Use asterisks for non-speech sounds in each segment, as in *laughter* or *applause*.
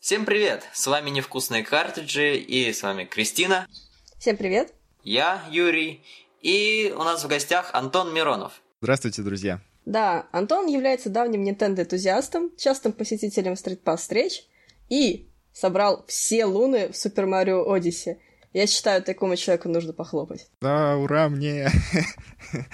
Всем привет! С вами Невкусные картриджи и с вами Кристина. Всем привет! Я Юрий. И у нас в гостях Антон Миронов. Здравствуйте, друзья. Да, Антон является давним Nintendo-энтузиастом, частым посетителем стритпасс встреч и собрал все луны в Супер Марио Одиссе. Я считаю, такому человеку нужно похлопать. Да, ура мне! *laughs*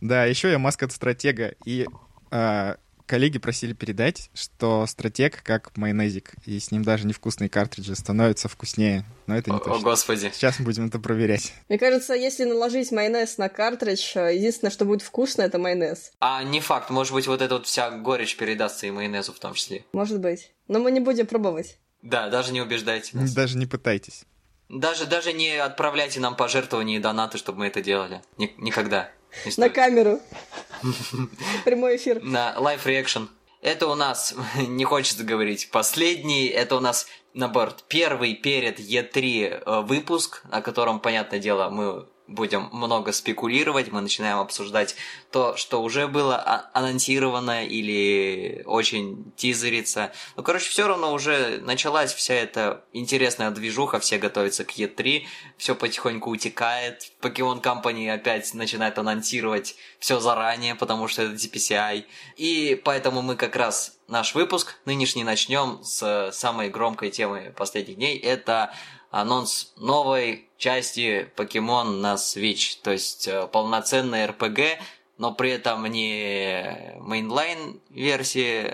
Да, еще я маскот-стратега, и а, коллеги просили передать, что стратег как майонезик, и с ним даже невкусные картриджи становятся вкуснее. Но это не О, точно. о, господи. Сейчас мы будем это проверять. Мне кажется, если наложить майонез на картридж, э, единственное, что будет вкусно, это майонез. А не факт, может быть, вот эта вот вся горечь передастся и майонезу в том числе. Может быть. Но мы не будем пробовать. Да, даже не убеждайте нас. Даже не пытайтесь. Даже, даже не отправляйте нам пожертвования и донаты, чтобы мы это делали. Ни- никогда. На камеру. *laughs* Прямой эфир. На live reaction. Это у нас, *laughs* не хочется говорить последний, это у нас, наоборот, первый перед E3 э, выпуск, о котором, понятное дело, мы будем много спекулировать, мы начинаем обсуждать то, что уже было а- анонсировано или очень тизерится. Ну, короче, все равно уже началась вся эта интересная движуха, все готовятся к E3, все потихоньку утекает, Pokemon Company опять начинает анонсировать все заранее, потому что это TPCI. И поэтому мы как раз наш выпуск нынешний начнем с самой громкой темы последних дней. Это анонс новой части Pokemon на Switch. То есть э, полноценный RPG, но при этом не mainline версии,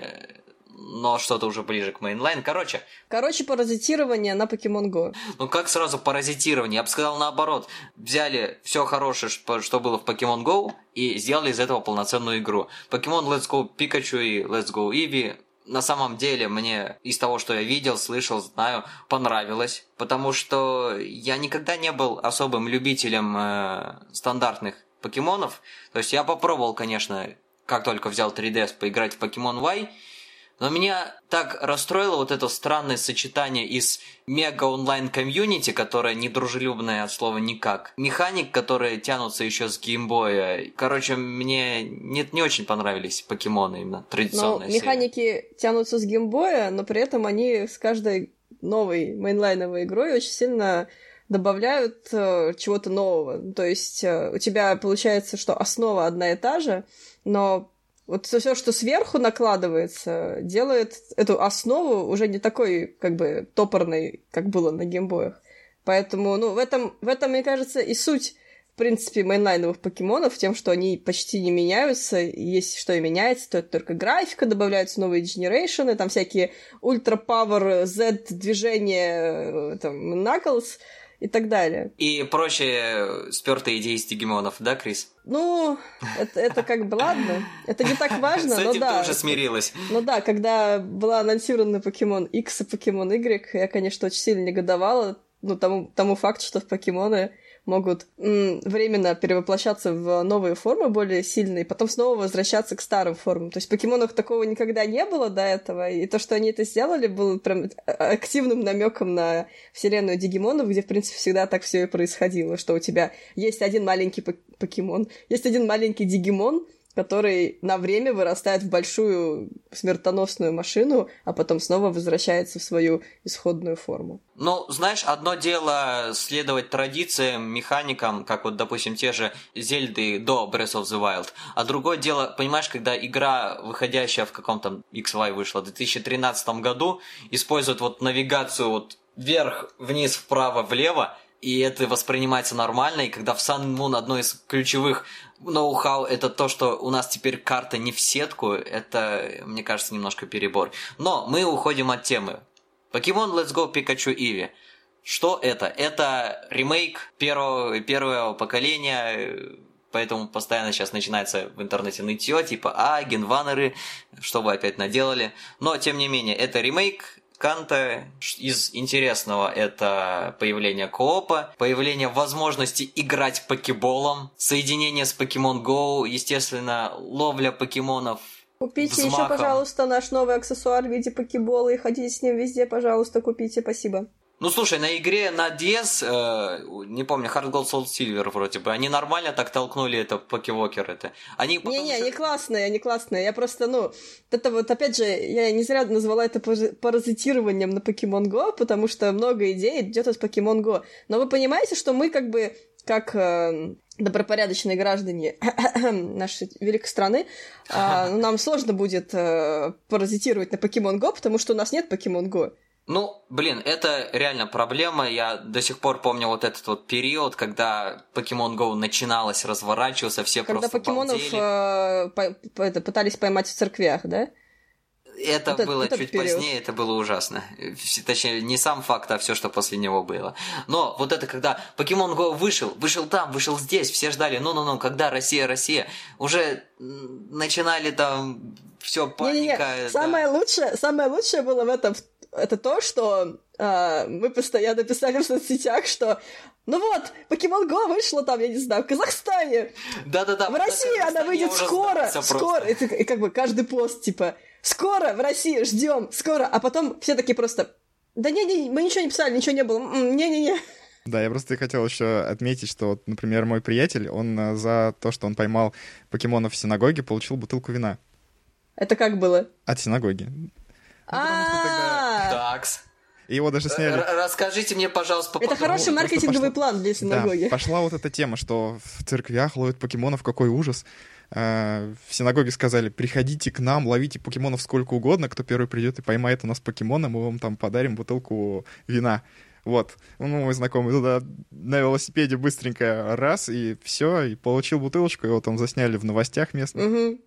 но что-то уже ближе к mainline. Короче, Короче, паразитирование на Pokemon Go. ну как сразу паразитирование? Я бы сказал наоборот. Взяли все хорошее, что что было в Pokemon Go, и сделали из этого полноценную игру. Pokemon Let's Go Pikachu и Let's Go Eevee на самом деле мне из того, что я видел, слышал, знаю, понравилось, потому что я никогда не был особым любителем э, стандартных покемонов. То есть я попробовал, конечно, как только взял 3DS, поиграть в Pokemon Y, но меня так расстроило вот это странное сочетание из мега онлайн комьюнити, которое недружелюбное от слова никак, механик, которые тянутся еще с геймбоя. Короче, мне не, не очень понравились покемоны именно Но традиционные. серии. механики тянутся с геймбоя, но при этом они с каждой новой мейнлайновой игрой очень сильно добавляют э, чего-то нового. То есть э, у тебя получается, что основа одна и та же, но вот все, что сверху накладывается, делает эту основу уже не такой, как бы, топорной, как было на геймбоях. Поэтому, ну, в этом, в этом, мне кажется, и суть, в принципе, мейнлайновых покемонов, тем, что они почти не меняются, если что и меняется, то это только графика, добавляются новые генерейшены, там всякие ультра пауэр Z-движения, э, там, Knuckles и так далее. И прочие спертые идеи из Дигимонов, да, Крис? Ну, это, это как бы ладно. Это не так важно, С но этим да. ты уже смирилась. Ну да, когда была анонсирована Покемон X и Покемон Y, я, конечно, очень сильно негодовала ну, тому, тому факту, что в покемоны могут м, временно перевоплощаться в новые формы более сильные, потом снова возвращаться к старым формам. То есть в покемонах такого никогда не было до этого, и то, что они это сделали, было прям а- активным намеком на вселенную Дигимонов, где, в принципе, всегда так все и происходило, что у тебя есть один маленький пок- покемон, есть один маленький Дигимон, который на время вырастает в большую смертоносную машину, а потом снова возвращается в свою исходную форму. Ну, знаешь, одно дело следовать традициям, механикам, как вот, допустим, те же Зельды до Breath of the Wild, а другое дело, понимаешь, когда игра, выходящая в каком там XY вышла, в 2013 году, использует вот навигацию вот вверх, вниз, вправо, влево, и это воспринимается нормально, и когда в Sun Moon одно из ключевых ноу-хау это то, что у нас теперь карта не в сетку, это, мне кажется, немножко перебор. Но мы уходим от темы. Покемон Let's Go Pikachu Eevee. Что это? Это ремейк первого, первого поколения, поэтому постоянно сейчас начинается в интернете нытье, типа, а, генванеры, что вы опять наделали. Но, тем не менее, это ремейк, Канта. Из интересного это появление коопа, появление возможности играть покеболом, соединение с Pokemon Go, естественно, ловля покемонов Купите Взмахом. еще, пожалуйста, наш новый аксессуар в виде покебола и ходите с ним везде, пожалуйста, купите, спасибо. Ну слушай, на игре на DS, э, не помню, Hard Gold Soul Silver вроде бы, они нормально так толкнули это покевокер это. Они Не-не, они классные, они классные. Я просто, ну, это вот, опять же, я не зря назвала это паразитированием на Pokemon Go, потому что много идей идет из Pokemon Go. Но вы понимаете, что мы как бы, как э, добропорядочные граждане *coughs* нашей великой страны, э, *laughs* нам сложно будет э, паразитировать на Pokemon Go, потому что у нас нет Pokemon Go. Ну, блин, это реально проблема. Я до сих пор помню вот этот вот период, когда Pokemon Go начиналось разворачиваться, все когда просто покемонов э, по, это, пытались поймать в церквях, да? Это вот было это, чуть период. позднее, это было ужасно. Точнее, не сам факт, а все, что после него было. Но вот это когда Pokemon Go вышел, вышел там, вышел здесь, все ждали, ну-ну-ну, когда Россия, Россия, уже начинали там все паника. Не, не, не. Да. Самое лучшее, самое лучшее было в этом это то, что э, мы постоянно писали в соцсетях, что ну вот, Pokemon Go вышла там, я не знаю, в Казахстане. Да-да-да. В России она выйдет скоро, скоро. И, и как бы каждый пост, типа, скоро в России, ждем, скоро. А потом все такие просто, да не-не, мы ничего не писали, ничего не было, не-не-не. Да, я просто хотел еще отметить, что, вот, например, мой приятель, он э, за то, что он поймал покемонов в синагоге, получил бутылку вина. Это как было? От синагоги. А, Такс. Его даже сняли. Расскажите мне, пожалуйста, Это хороший маркетинговый план для синагоги. Да, пошла вот эта тема, что в церквях ловят покемонов, какой ужас. А, в синагоге сказали, приходите к нам, ловите покемонов сколько угодно, кто первый придет и поймает у нас покемона, мы вам там подарим бутылку вина. Вот, ну, мой знакомый туда на велосипеде быстренько раз, и все, и получил бутылочку, его там засняли в новостях местных. Угу.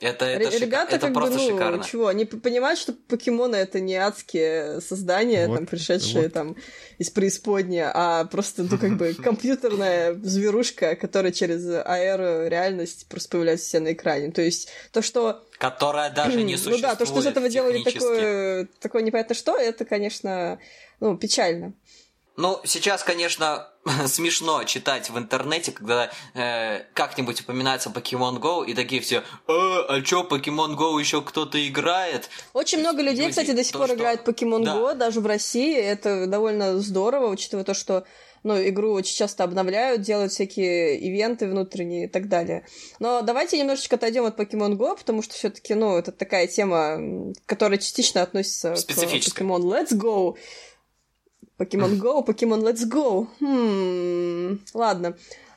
Это, это, Ребята, это как просто бы, ну, шикарно. чего, они понимают, что покемоны это не адские создания, вот, там, пришедшие вот. там из преисподней, а просто, ну, как бы, *laughs* компьютерная зверушка, которая через аэро реальность просто появляется все на экране. То есть, то, что... Которая *clears throat* даже не существует Ну да, то, что из этого делали такое, такое непонятно что, это, конечно, ну, печально. Ну, сейчас, конечно, *laughs* смешно читать в интернете, когда э, как-нибудь упоминается Pokemon Go, и такие все, а, а чё, Pokemon Go еще кто-то играет? Очень много людей, люди, кстати, до сих то, пор что... играют Pokemon да. Go, даже в России. Это довольно здорово, учитывая то, что ну, игру очень часто обновляют, делают всякие ивенты внутренние и так далее. Но давайте немножечко отойдем от Pokemon Go, потому что все-таки, ну, это такая тема, которая частично относится к Pokemon Let's Go. Покемон Go, Покемон Let's Go. Хм, ладно.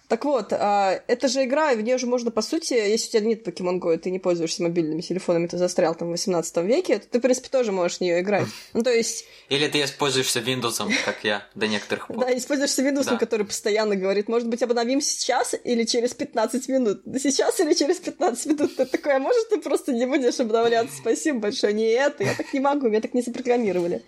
Так вот, а, это же игра, и в нее же можно, по сути, если у тебя нет Pokemon Go, и ты не пользуешься мобильными телефонами, ты застрял там в 18 веке, то ты, в принципе, тоже можешь в нее играть. Ну, то есть... Или ты используешься Windows, как я, до некоторых пор. Да, используешься Windows, да. который постоянно говорит, может быть, обновим сейчас или через 15 минут. Сейчас или через 15 минут. Ты такой, а может, ты просто не будешь обновляться? Спасибо большое. Не это, я так не могу, меня так не запрограммировали.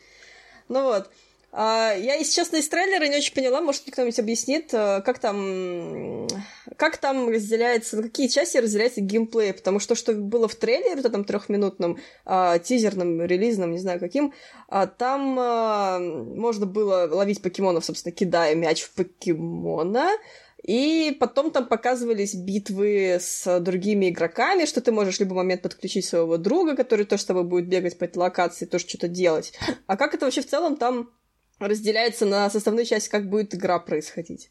Ну вот. А, я, если честно, из трейлера не очень поняла, может, кто-нибудь объяснит, э, как там, как там разделяется, на какие части разделяется геймплей, потому что что было в трейлере, в этом трехминутном а, тизерном, релизном, не знаю каким, а, там можно было ловить покемонов, собственно, кидая мяч в покемона, и потом там показывались битвы с другими игроками, что ты можешь в любой момент подключить своего друга, который тоже с тобой будет бегать по этой локации, тоже что-то делать. А как это вообще в целом там разделяется на составные части, как будет игра происходить.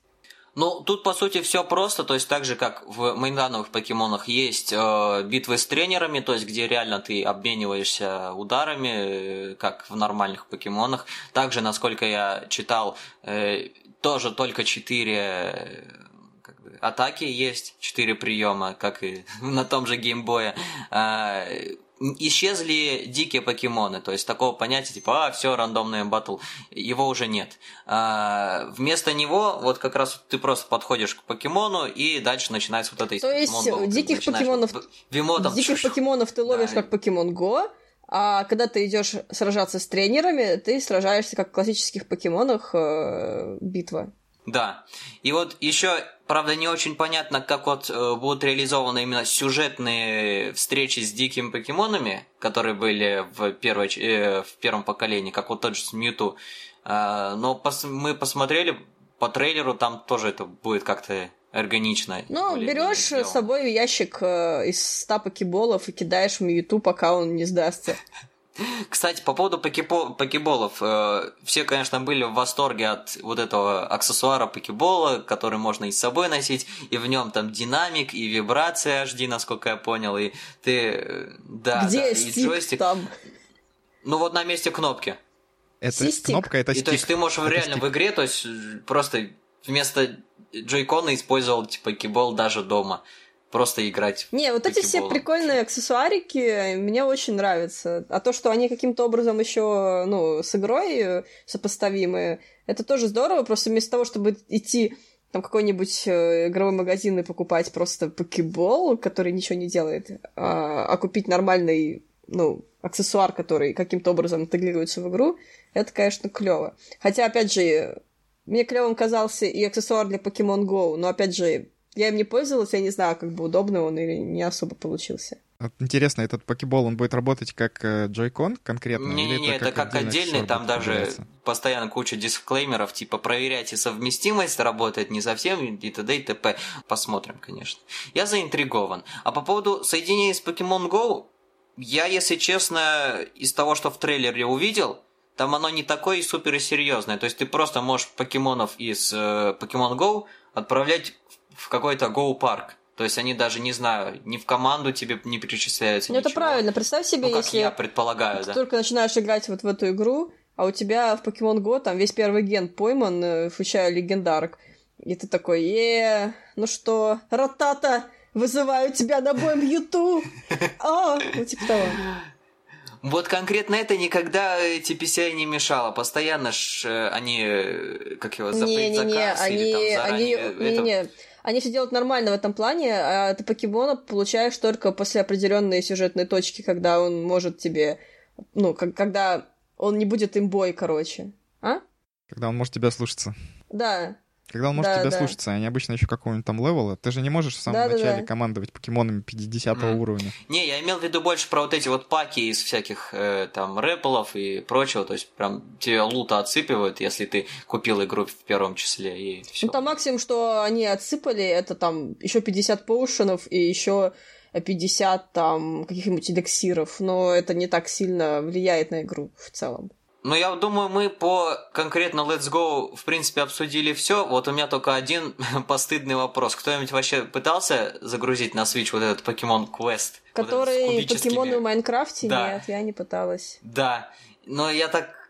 Ну, тут, по сути, все просто, то есть так же, как в мейнгановых покемонах есть э, битвы с тренерами, то есть где реально ты обмениваешься ударами, э, как в нормальных покемонах. Также, насколько я читал, э, тоже только четыре э, атаки есть, четыре приема, как и *laughs* на том же геймбое. Э, исчезли дикие покемоны, то есть такого понятия типа, а, все, рандомный батл, его уже нет. А, вместо него вот как раз ты просто подходишь к покемону и дальше начинается вот это То есть диких покемонов, вимотом, диких покемонов ты ловишь да. как покемон Го, а когда ты идешь сражаться с тренерами, ты сражаешься как в классических покемонах э, битва. Да. И вот еще, правда, не очень понятно, как вот э, будут реализованы именно сюжетные встречи с дикими покемонами, которые были в, первой, э, в первом поколении, как вот тот же с Мьюту. Э, но пос, мы посмотрели по трейлеру, там тоже это будет как-то органично. Ну, берешь с собой ящик э, из 100 покеболов и кидаешь в Мьюту, пока он не сдастся. *laughs* Кстати, по поводу покебол, покеболов. Э, все, конечно, были в восторге от вот этого аксессуара покебола, который можно и с собой носить, и в нем там динамик, и вибрация HD, насколько я понял, и ты... э, Да, Где да, и стик джойстик. там? Ну вот на месте кнопки. Это Систик. кнопка, это И стик. то есть ты можешь Это реально стик. в игре, то есть просто вместо джойкона использовал типа покебол даже дома. Просто играть. Не, вот эти все прикольные аксессуарики мне очень нравятся. А то, что они каким-то образом еще, ну, с игрой э, сопоставимы, это тоже здорово. Просто вместо того, чтобы идти там какой-нибудь э, игровой магазин и покупать просто покебол, который ничего не делает, а, а купить нормальный, ну, аксессуар, который каким-то образом интегрируется в игру, это, конечно, клево. Хотя, опять же, мне клевым казался и аксессуар для Pokemon Go, но, опять же, я им не пользовалась, я не знаю, как бы удобно он или не особо получился. Вот Интересно, этот покебол, он будет работать как э, Joy-Con конкретно? или Не-не-не, это как отдельный, аксессуар там даже появляться? постоянно куча дисклеймеров, типа проверяйте совместимость, работает не совсем, и т.д. и т.п. Посмотрим, конечно. Я заинтригован. А по поводу соединения с Pokemon Go, я, если честно, из того, что в трейлере увидел, там оно не такое и супер серьезное. То есть ты просто можешь покемонов из э, Pokemon Go отправлять в какой-то Go парк. То есть они даже, не знаю, ни в команду тебе не перечисляются. Ну, это правильно. Представь себе, Ну, как если я предполагаю, ты да. только начинаешь играть вот в эту игру, а у тебя в Pokemon Go там весь первый ген пойман, э, включая легендарок. И ты такой, е ну что, Ротата, вызываю тебя на бой Мьюту! А, ну типа того. Вот конкретно это никогда TPCI не мешало. Постоянно ж э, они, э, как его, за Не-не-не, предзаказ они, или там они, заранее... это- не-не, они все делают нормально в этом плане, а ты покемона получаешь только после определенной сюжетной точки, когда он может тебе, ну, как- когда он не будет имбой, короче. А? Когда он может тебя слушаться. Да. Когда он может Да, тебя да. слушаться, они обычно еще какого-нибудь там левела. Ты же не можешь в самом Да, начале да. командовать покемонами 50 Мгм. уровня. Не, я имел в виду больше про вот эти вот паки из всяких э, там рэпплов и прочего. То есть прям тебе лута отсыпивают, если ты купил игру в первом числе и все. Ну, там максимум, что они отсыпали, это там еще 50 поушенов и еще 50 там каких-нибудь эликсиров, но это не так сильно влияет на игру в целом. Ну, я думаю, мы по конкретно Let's Go, в принципе, обсудили все. Вот у меня только один *laughs* постыдный вопрос. Кто-нибудь вообще пытался загрузить на Switch вот этот Pokemon Quest? Вот этот покемоны в Майнкрафте? Да. Нет, я не пыталась. Да. Но я так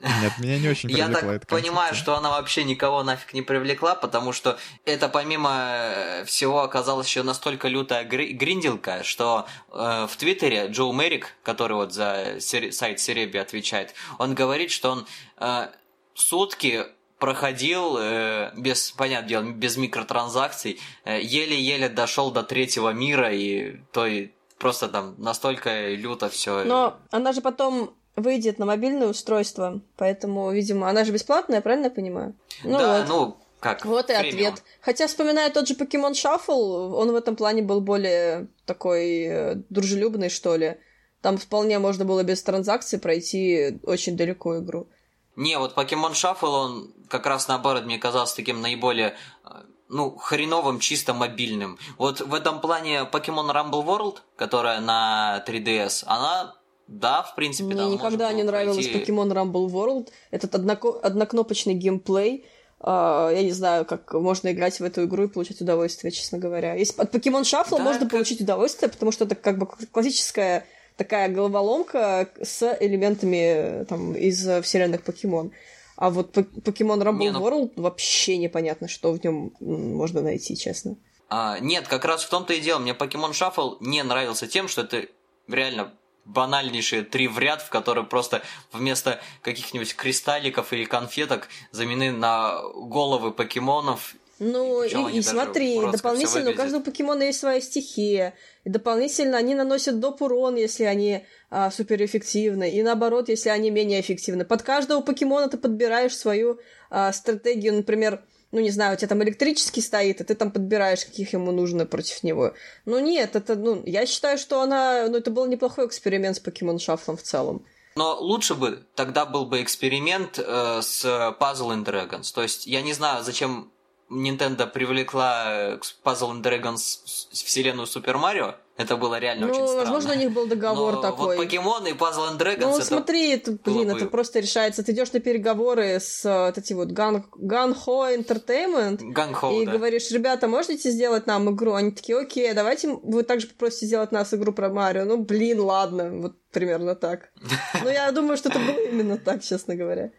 Нет, меня не очень Я привлекла так эта понимаю, концепция. что она вообще никого нафиг не привлекла, потому что это помимо э, всего оказалось еще настолько лютая гри- гринделка, что э, в Твиттере Джоу Мерик, который вот за сер- сайт Сереби отвечает, он говорит, что он э, сутки проходил э, без, понятное дело, без микротранзакций, э, еле-еле дошел до третьего мира, и то и просто там настолько люто все. Но она же потом выйдет на мобильное устройство, поэтому, видимо, она же бесплатная, правильно я понимаю? Ну да, вот. ну как. Вот и премиум. ответ. Хотя, вспоминая тот же Pokemon Shuffle, он в этом плане был более такой э, дружелюбный, что ли. Там вполне можно было без транзакций пройти очень далеко игру. Не, вот Pokemon Shuffle, он как раз наоборот мне казался таким наиболее, э, ну, хреновым, чисто мобильным. Вот в этом плане Pokemon Rumble World, которая на 3DS, она, да, в принципе, Мне там никогда можно не нравилось пройти- Pokemon Rumble World. Этот одноко- однокнопочный геймплей. А, я не знаю, как можно играть в эту игру и получать удовольствие, честно говоря. Если от Pokemon Shuffle Да, можно как- получить удовольствие, потому что это как бы классическая такая головоломка с элементами там, из вселенных Покемон. А вот Pokemon Rumble Не, ну- World вообще непонятно, что в нем можно найти, честно. А, нет, как раз в том-то и дело. Мне Pokemon Shuffle не нравился тем, что это реально банальнейшие три в ряд, в которые просто вместо каких-нибудь кристалликов или конфеток заменены на головы покемонов. Ну, и, и смотри, дополнительно у каждого покемона есть своя стихия. И дополнительно они наносят доп. урон, если они а, суперэффективны. И наоборот, если они менее эффективны. Под каждого покемона ты подбираешь свою а, стратегию. Например, ну, не знаю, у тебя там электрический стоит, и ты там подбираешь, каких ему нужно против него. Ну, нет, это, ну, я считаю, что она, ну, это был неплохой эксперимент с покемон шафлом в целом. Но лучше бы тогда был бы эксперимент э, с Puzzle and Dragons. То есть я не знаю, зачем Nintendo привлекла э, к Puzzle and Dragons вселенную Супер Марио Это было реально ну, очень странно. возможно, у них был договор Но такой. Вот покемоны и Puzzle and Dragons Ну, это смотри, это, блин, было это бы- просто решается. Ты идешь на переговоры с э, вот эти вот Gun, Gun Ho Entertainment Ганхоу, и да. говоришь, ребята, можете сделать нам игру? Они такие, окей, давайте вы также попросите сделать нас игру про Марио. Ну, блин, ладно, вот примерно так. *laughs* Ну, я думаю, что это было именно так, честно говоря.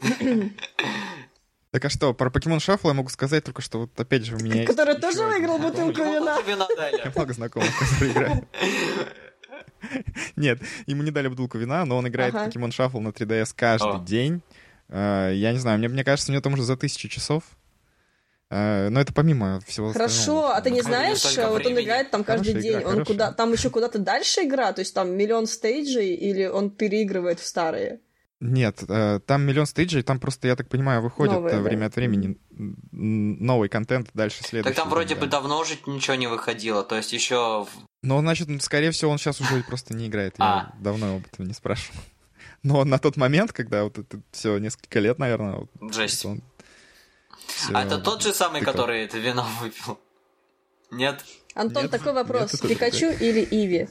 *laughs* Так а что, про Покемон Шаффл я могу сказать только, что вот опять же у меня Который тоже выиграл знакомый. бутылку вина. вина дали. Я много знакомых, которые играют. Нет, ему не дали бутылку вина, но он играет в Ага. Покемон Шаффл на 3DS каждый О. день. Э, Я не знаю, мне, мне кажется, у него там уже за тысячу часов. Э, Но это помимо всего Хорошо, остального. а ты не знаешь, вот он играет там каждый Хорошая день, игра, он куда, там еще куда-то дальше игра, то есть там миллион стейджей, или он переигрывает в старые? Нет, э, там миллион стейджей, там просто, я так понимаю, выходит Новые, э, да. время от времени новый контент дальше следующий. Так там вроде да. бы давно уже ничего не выходило, то есть еще Но, значит, скорее всего, он сейчас уже просто не играет. Я А. давно об этом не спрашивал. *laughs* Но на тот момент, когда вот это все несколько лет, наверное, вот жесть. он всё А это тот же самый, тыкал. который это вино выпил? Нет? Антон, Нет, такой вопрос, нет, Пикачу или Иви?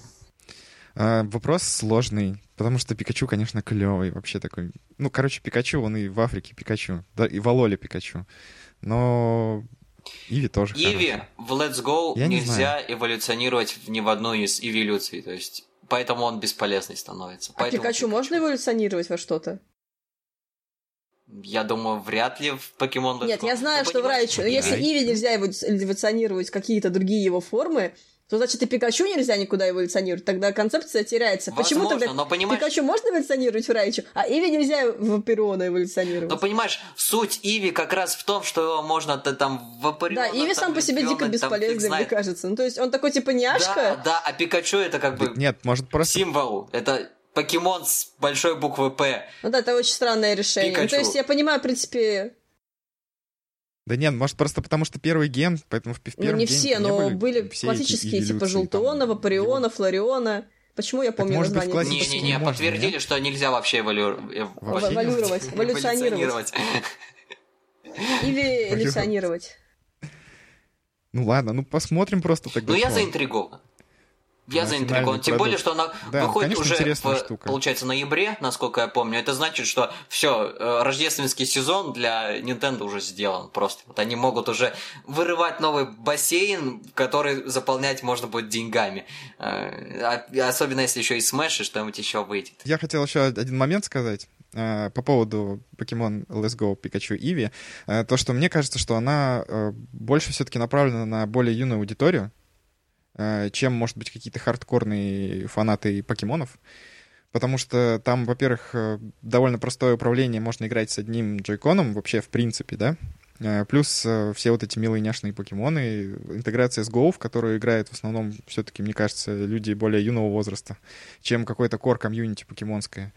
А, вопрос сложный, потому что Пикачу, конечно, клевый, вообще такой. Ну, короче, Пикачу, он и в Африке Пикачу, да, и в Алоле Пикачу. Но Иви тоже Иви хороший. в Let's Go Я не нельзя эволюционировать в ни в одну из эволюций, то есть поэтому он бесполезный становится. А Поэтому Пикачу можно эволюционировать во что-то? Я думаю, вряд ли в Покемон Let's Нет, Go. я знаю, Ты что в Райчу, но если. Иви нельзя эво- эволюционировать какие-то другие его формы, то значит и Пикачу нельзя никуда эволюционировать. Тогда концепция теряется. Почему тогда но понимаешь- Пикачу можно эволюционировать в Райчу, а Иви нельзя в Пириона эволюционировать? Но понимаешь, суть Иви как раз в том, что его можно -то там в Да, Иви сам по себе дико бесполезный, мне кажется. Ну, то есть он такой типа Да, няшка, да, а Пикачу это как бы Нет, может просто... символ. Это покемон с большой буквы П. Ну да, это очень странное решение. Ну, то есть я понимаю, в принципе, Да нет, может просто потому что первый ген, поэтому в, в ну первом не гене все, не но были были все эти классические типа Вапариона, его- Флориона. Почему я помню может быть, в название? классических Не-не-не, можно, подтвердили, нет? что нельзя вообще эволю... не Эволюировать, *laughs* эволюционировать. Иви эволюционировать. Ну ладно, ну посмотрим просто тогда. Ну, я заинтригован. Я заинтригован. Тем более, что она Да, выходит конечно, уже в, штука. получается, ноябре, насколько я помню. Это значит, что все, рождественский сезон для Nintendo уже сделан просто. Вот они могут уже вырывать новый бассейн, который заполнять можно будет деньгами. Э, а- Особенно если еще и Smash и что-нибудь еще выйдет. Я хотел еще один момент сказать э, по поводу Pokemon Let's Go Pikachu Eevee. Э, то, что мне кажется, что она э, больше все-таки направлена на более юную аудиторию, э, чем, может быть, какие-то хардкорные фанаты покемонов. Потому что там, во-первых, э, довольно простое управление, можно играть с одним джойконом вообще в принципе, да. Э, Плюс э, все вот эти милые няшные покемоны, интеграция с Go, в которую играют в основном все-таки, мне кажется, люди более юного возраста, чем какой-то кор комьюнити покемонское.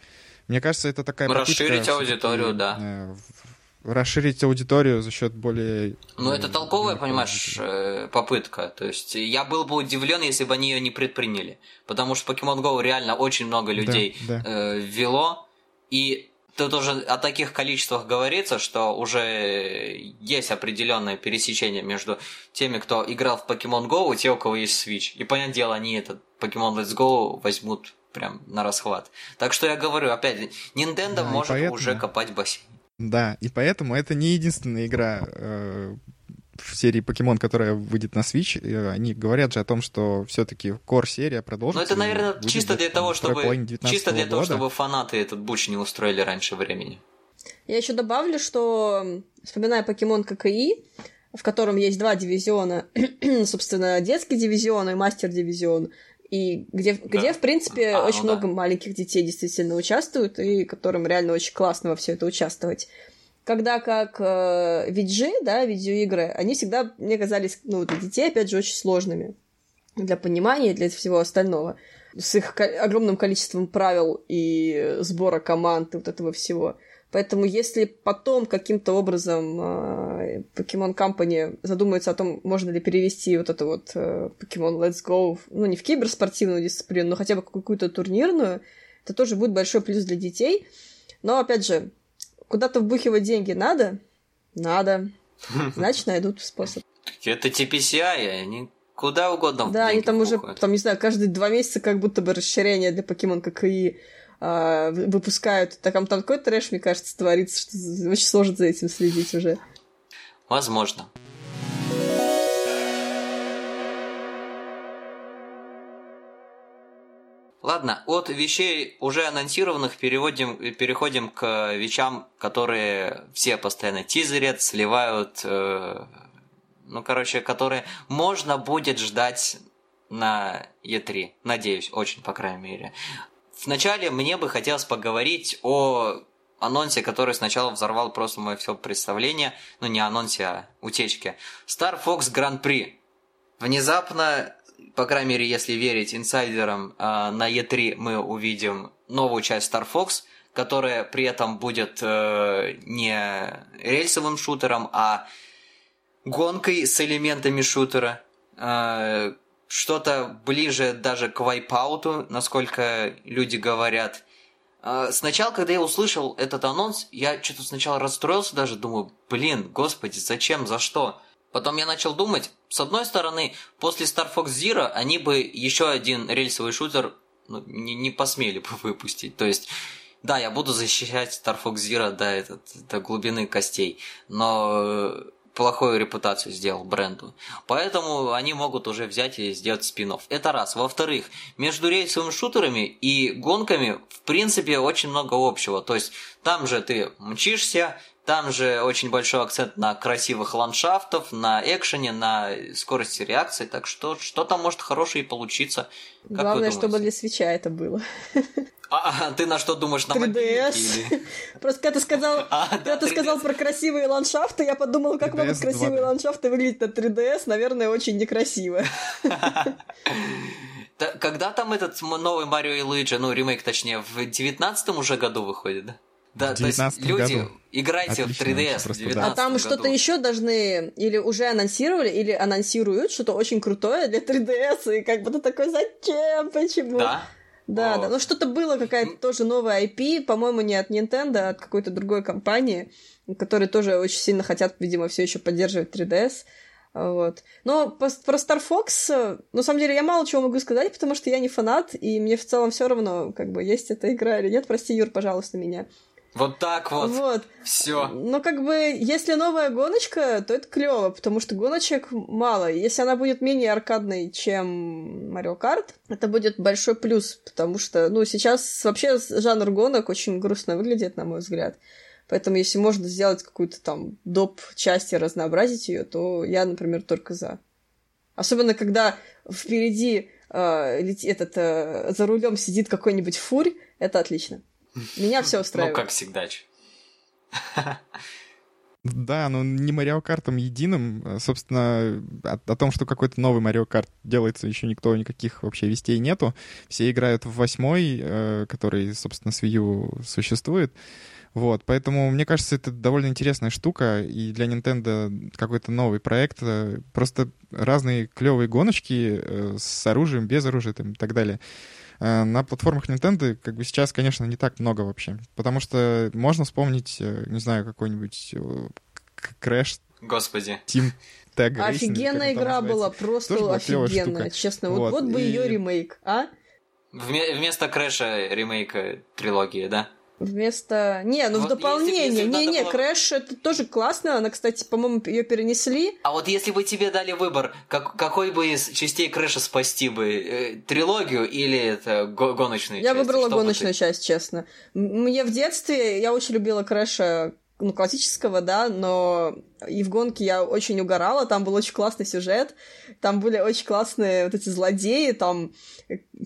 Мне кажется, это такая Расширить аудиторию, да. э, в- расширить аудиторию за счет более... Ну, это толковая, понимаешь, э, попытка. То есть я был бы удивлен, если бы они ее не предприняли. Потому что Pokemon Go реально очень много людей да. э, ввело. И тут уже о таких количествах говорится, что уже есть определенное пересечение между теми, кто играл в Pokemon Go, и те, у кого есть Switch. И, понятное дело, они этот Pokemon Let's Go возьмут прям на расхват. Так что я говорю, опять, Nintendo Да, может поэтому- уже копать бассейн. Да, и поэтому это не единственная игра э, в серии Покемон, которая выйдет на Switch. Они говорят же о том, что все-таки core серия Ну, продолжится. это, и наверное, выйдет чисто для того, чтобы половине 19 чисто для того, года. чтобы фанаты этот буч не устроили раньше времени. Я еще добавлю, что, вспоминая покемон ККИ, в котором есть два дивизиона, *clears throat* собственно, детский дивизион и мастер-дивизион, и где, где в принципе, А, ну очень да. много маленьких детей действительно участвуют, и которым реально очень классно во все это участвовать. Когда как э, VG, да, видеоигры, они всегда мне казались, ну, для детей, опять же, очень сложными для понимания и для всего остального. С их огромным количеством правил и сбора команд и вот этого всего. Поэтому если потом каким-то образом э, Pokemon Company задумается о том, можно ли перевести вот это вот э, Pokemon Let's Go, ну, не в киберспортивную дисциплину, но хотя бы какую-то турнирную, это тоже будет большой плюс для детей. Но, опять же, куда-то вбухивать деньги надо? Надо. *laughs* Значит, найдут способ. Это TPCI, они куда угодно. Да, они там вбухают. уже, там, не знаю, каждые два месяца как будто бы расширение для покемон, как и а, выпускают. Так, там, там такой трэш, мне кажется, творится, что очень сложно за этим следить уже. Возможно. Ладно, от вещей уже анонсированных переводим, переходим к вещам, которые все постоянно тизерят, сливают, э, ну, короче, которые можно будет ждать на E3. Надеюсь, очень, по крайней мере. Вначале мне бы хотелось поговорить о анонсе, который сначала взорвал просто мое все представление, ну не анонсе, а утечке. Star Fox Grand Prix. Внезапно, по крайней мере, если верить инсайдерам, а, на E3 мы увидим новую часть Star Fox, которая при этом будет э, не рельсовым шутером, а гонкой с элементами шутера. Что-то ближе даже к вайпауту, насколько люди говорят. А, сначала, когда я услышал этот анонс, я что-то сначала расстроился даже, думаю, блин, господи, зачем, за что? Потом я начал думать, с одной стороны, после Star Fox Zero они бы еще один рельсовый шутер ну, не, не посмели бы выпустить. То есть, да, я буду защищать Star Fox Zero до, этот, до глубины костей, но э, плохую репутацию сделал бренду. Поэтому они могут уже взять и сделать спин -офф. Это раз. Во-вторых, между рейсовыми шутерами и гонками в принципе очень много общего. То есть там же ты мчишься, там же очень большой акцент на красивых ландшафтов, на экшене, на скорости реакции, так что что-то может хорошее и получиться. Как Главное, чтобы для свеча это было. *laughs* А, а ты на что думаешь, на 3DS. Или... *laughs* Просто когда ты сказал, а, когда да, ты сказал про красивые ландшафты, я подумал, как 3DS могут красивые 2. ландшафты выглядеть на 3DS, наверное, очень некрасиво. *laughs* Когда там этот новый Марио и Луиджи, ну, ремейк, точнее, в девятнадцатом уже году выходит, да? Да, то есть люди, году. играйте Отлично, в 3DS просто, в да. А там что-то еще должны или уже анонсировали, или анонсируют что-то очень крутое для 3DS, и как бы ты такой, зачем, почему? Да, да, О. да. Ну, что-то было, какая-то тоже новая IP, по-моему, не от Nintendo, а от какой-то другой компании, которые тоже очень сильно хотят, видимо, все еще поддерживать 3DS. Вот. Но по, про Star Fox, на самом деле, я мало чего могу сказать, потому что я не фанат, и мне в целом все равно, как бы, есть эта игра или нет. Прости, Юр, пожалуйста, меня. Вот так вот. Вот. Все. Но как бы, если новая гоночка, то это клево, потому что гоночек мало. Если она будет менее аркадной, чем Mario Kart, это будет большой плюс, потому что, ну, сейчас вообще жанр гонок очень грустно выглядит, на мой взгляд. Поэтому, если можно сделать какую-то там доп. часть и разнообразить ее, то я, например, только за. Особенно, когда впереди э, этот э, за рулем сидит какой-нибудь фурь, это отлично. Меня все устраивает. Ну, как всегда. Да, но не Марио Картом единым. Собственно, о, о том, что какой-то новый Марио Карт делается, еще никто никаких вообще вестей нету. Все играют в восьмой, э, который, собственно, с Wii U существует. Вот, поэтому мне кажется, это довольно интересная штука, и для Nintendo какой-то новый проект. Э, просто разные клевые гоночки э, с оружием, без оружия там, и так далее. Э, на платформах Nintendo как бы сейчас, конечно, не так много вообще. Потому что можно вспомнить, э, не знаю, какой-нибудь Crash. Господи. Team Tag Racing, Офигенная игра была, просто офигенная, честно. Вот, вот, вот бы и... ее ремейк, а? Вместо Крэша ремейка трилогии, да? Вместо... Не, ну вот в дополнение. Не-не, было... Крэш это тоже классно. Она, кстати, по-моему, ее перенесли. А вот если бы тебе дали выбор, как, какой бы из частей Крэша спасти бы? Э, трилогию или это гоночную я часть? Я выбрала гоночную ты... часть, честно. Мне в детстве я очень любила Крэша ну, классического, да, но и в гонке я очень угорала, там был очень классный сюжет, там были очень классные вот эти злодеи, там,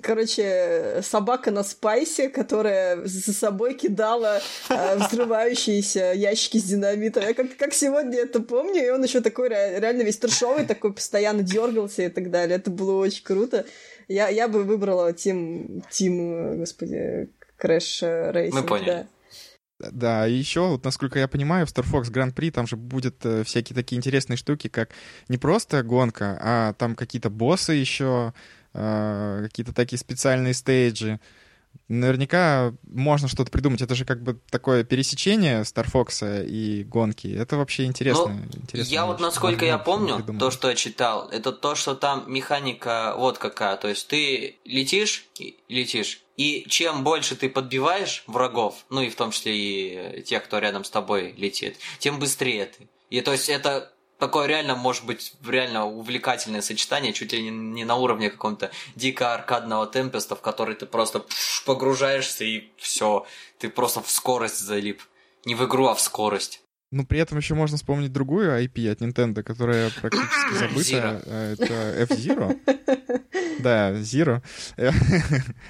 короче, собака на спайсе, которая за собой кидала э, взрывающиеся ящики с динамитом. Я как, как сегодня это помню, и он еще такой реально весь трешовый, такой постоянно дергался и так далее. Это было очень круто. Я, я бы выбрала Team, Team, господи, Crash Racing. Мы поняли. Да. Да, и еще, вот, насколько я понимаю, в Star Fox Grand Prix там же будет э, всякие такие интересные штуки, как не просто гонка, а там какие-то боссы еще, э, какие-то такие специальные стейджи. Наверняка можно что-то придумать. Это же как бы такое пересечение Star Fox и гонки. Это вообще интересно. Ну, я вот, насколько я помню, то, что я читал, это то, что там механика вот какая. То есть ты летишь, летишь, и чем больше ты подбиваешь врагов, ну и в том числе и тех, кто рядом с тобой летит, тем быстрее ты. И то есть это такое реально может быть реально увлекательное сочетание, чуть ли не на уровне какого-то дико аркадного темпеста, в который ты просто погружаешься и все, ты просто в скорость залип. Не в игру, а в скорость. Ну, при этом еще можно вспомнить другую IP от Nintendo, которая практически *coughs* забыта. Э, это F-Zero. *laughs* Да, Zero.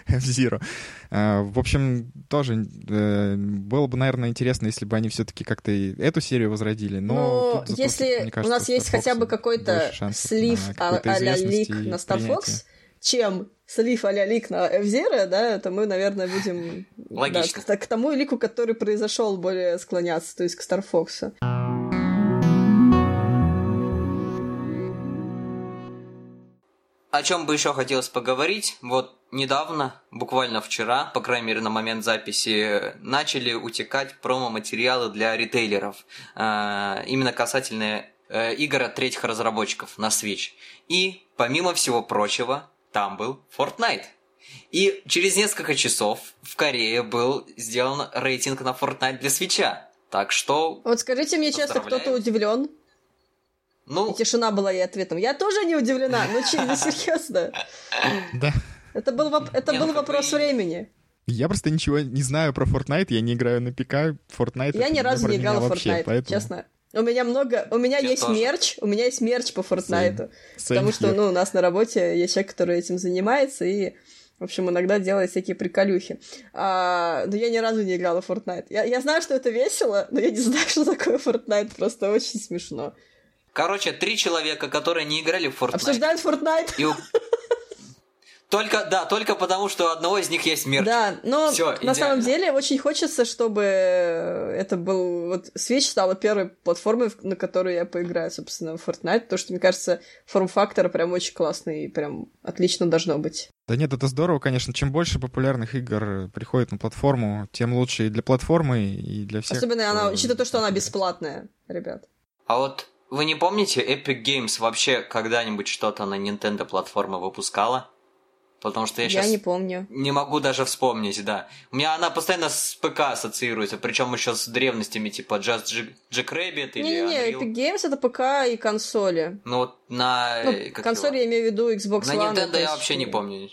F-Zero. *laughs* Э, в общем, тоже э, было бы, наверное, интересно, если бы они все-таки как-то эту серию возродили. Но ну, если у нас есть хотя бы какой-то слив а-ля лик на Star Fox, чем слив а-ля лик на f да, то мы, наверное, будем Логично. Да, к, к тому лику, который произошел, более склоняться, то есть к Fox. О чем бы еще хотелось поговорить, вот недавно, буквально вчера, по крайней мере на момент записи, начали утекать промо-материалы для ритейлеров, э, именно касательно э, игр от третьих разработчиков на Switch. И, помимо всего прочего, там был Fortnite. И через несколько часов в Корее был сделан рейтинг на Fortnite для свеча. Так что... Вот скажите мне честно, кто-то удивлен? Ну... И тишина была ей ответом. Я тоже не удивлена, ну честно, серьезно. Да. Это был, это был ну, вопрос времени. Я просто ничего не знаю про Fortnite, я не играю на ПК, Fortnite... Я ни разу не играла в Fortnite, честно. У меня много, у меня я есть тоже. мерч, у меня есть мерч по Фортнайту, потому что, ну, у нас на работе есть человек, который этим занимается, и, в общем, иногда делает всякие приколюхи. А, но я ни разу не играла в Fortnite. Я, я знаю, что это весело, но я не знаю, что такое Fortnite, просто очень смешно. Короче, три человека, которые не играли в Fortnite. Обсуждают Fortnite. И, *laughs* только, да, только потому, что у одного из них есть мерч. Да, но Всё, на идеально. самом деле очень хочется, чтобы это был... Вот Switch стала первой платформой, на которую я поиграю, собственно, в Fortnite, потому что, мне кажется, форм-фактор прям очень классный и прям отлично должно быть. Да нет, это здорово, конечно. Чем больше популярных игр приходит на платформу, тем лучше и для платформы, и для всех. Особенно она, учитывая то, что она бесплатная, ребят. А вот вы не помните, Epic Games вообще когда-нибудь что-то на Nintendo платформе выпускала? Потому что я, я сейчас не помню. Не могу даже вспомнить, да. У меня она постоянно с ПК ассоциируется, причем еще с древностями типа Just Jack Rabbit или Не-не-не, Epic Games это ПК и консоли. Ну вот на... Ну, консоли я имею в виду Xbox на One. На Nintendo я вообще не помню.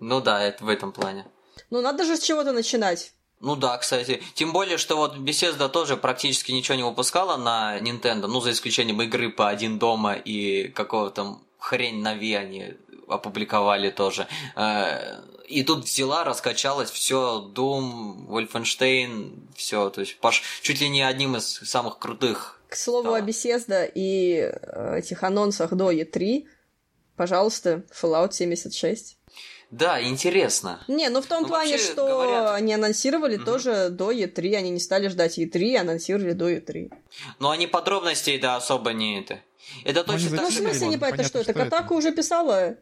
Ну да, это в этом плане. Ну надо же с чего-то начинать. Ну да, кстати. Тем более, что вот Bethesda тоже практически ничего не выпускала на Nintendo, ну за исключением игры по один дома и какого-то хрень на Ви они опубликовали тоже. Э, и тут взяла, раскачалась, все, Doom, Wolfenstein, все, то есть пош... чуть ли не одним из самых крутых. К слову да. о Bethesda и э, этих анонсах до E3, пожалуйста, Fallout 76. Да, интересно. Не, ну в том ну, плане, что говорят... они анонсировали угу. тоже до E3, они не стали ждать E3, анонсировали до E3. Но они подробностей, да, особо не это. Это ну, точно так Ну, в смысле не понятно, что, что это? Катаку уже писала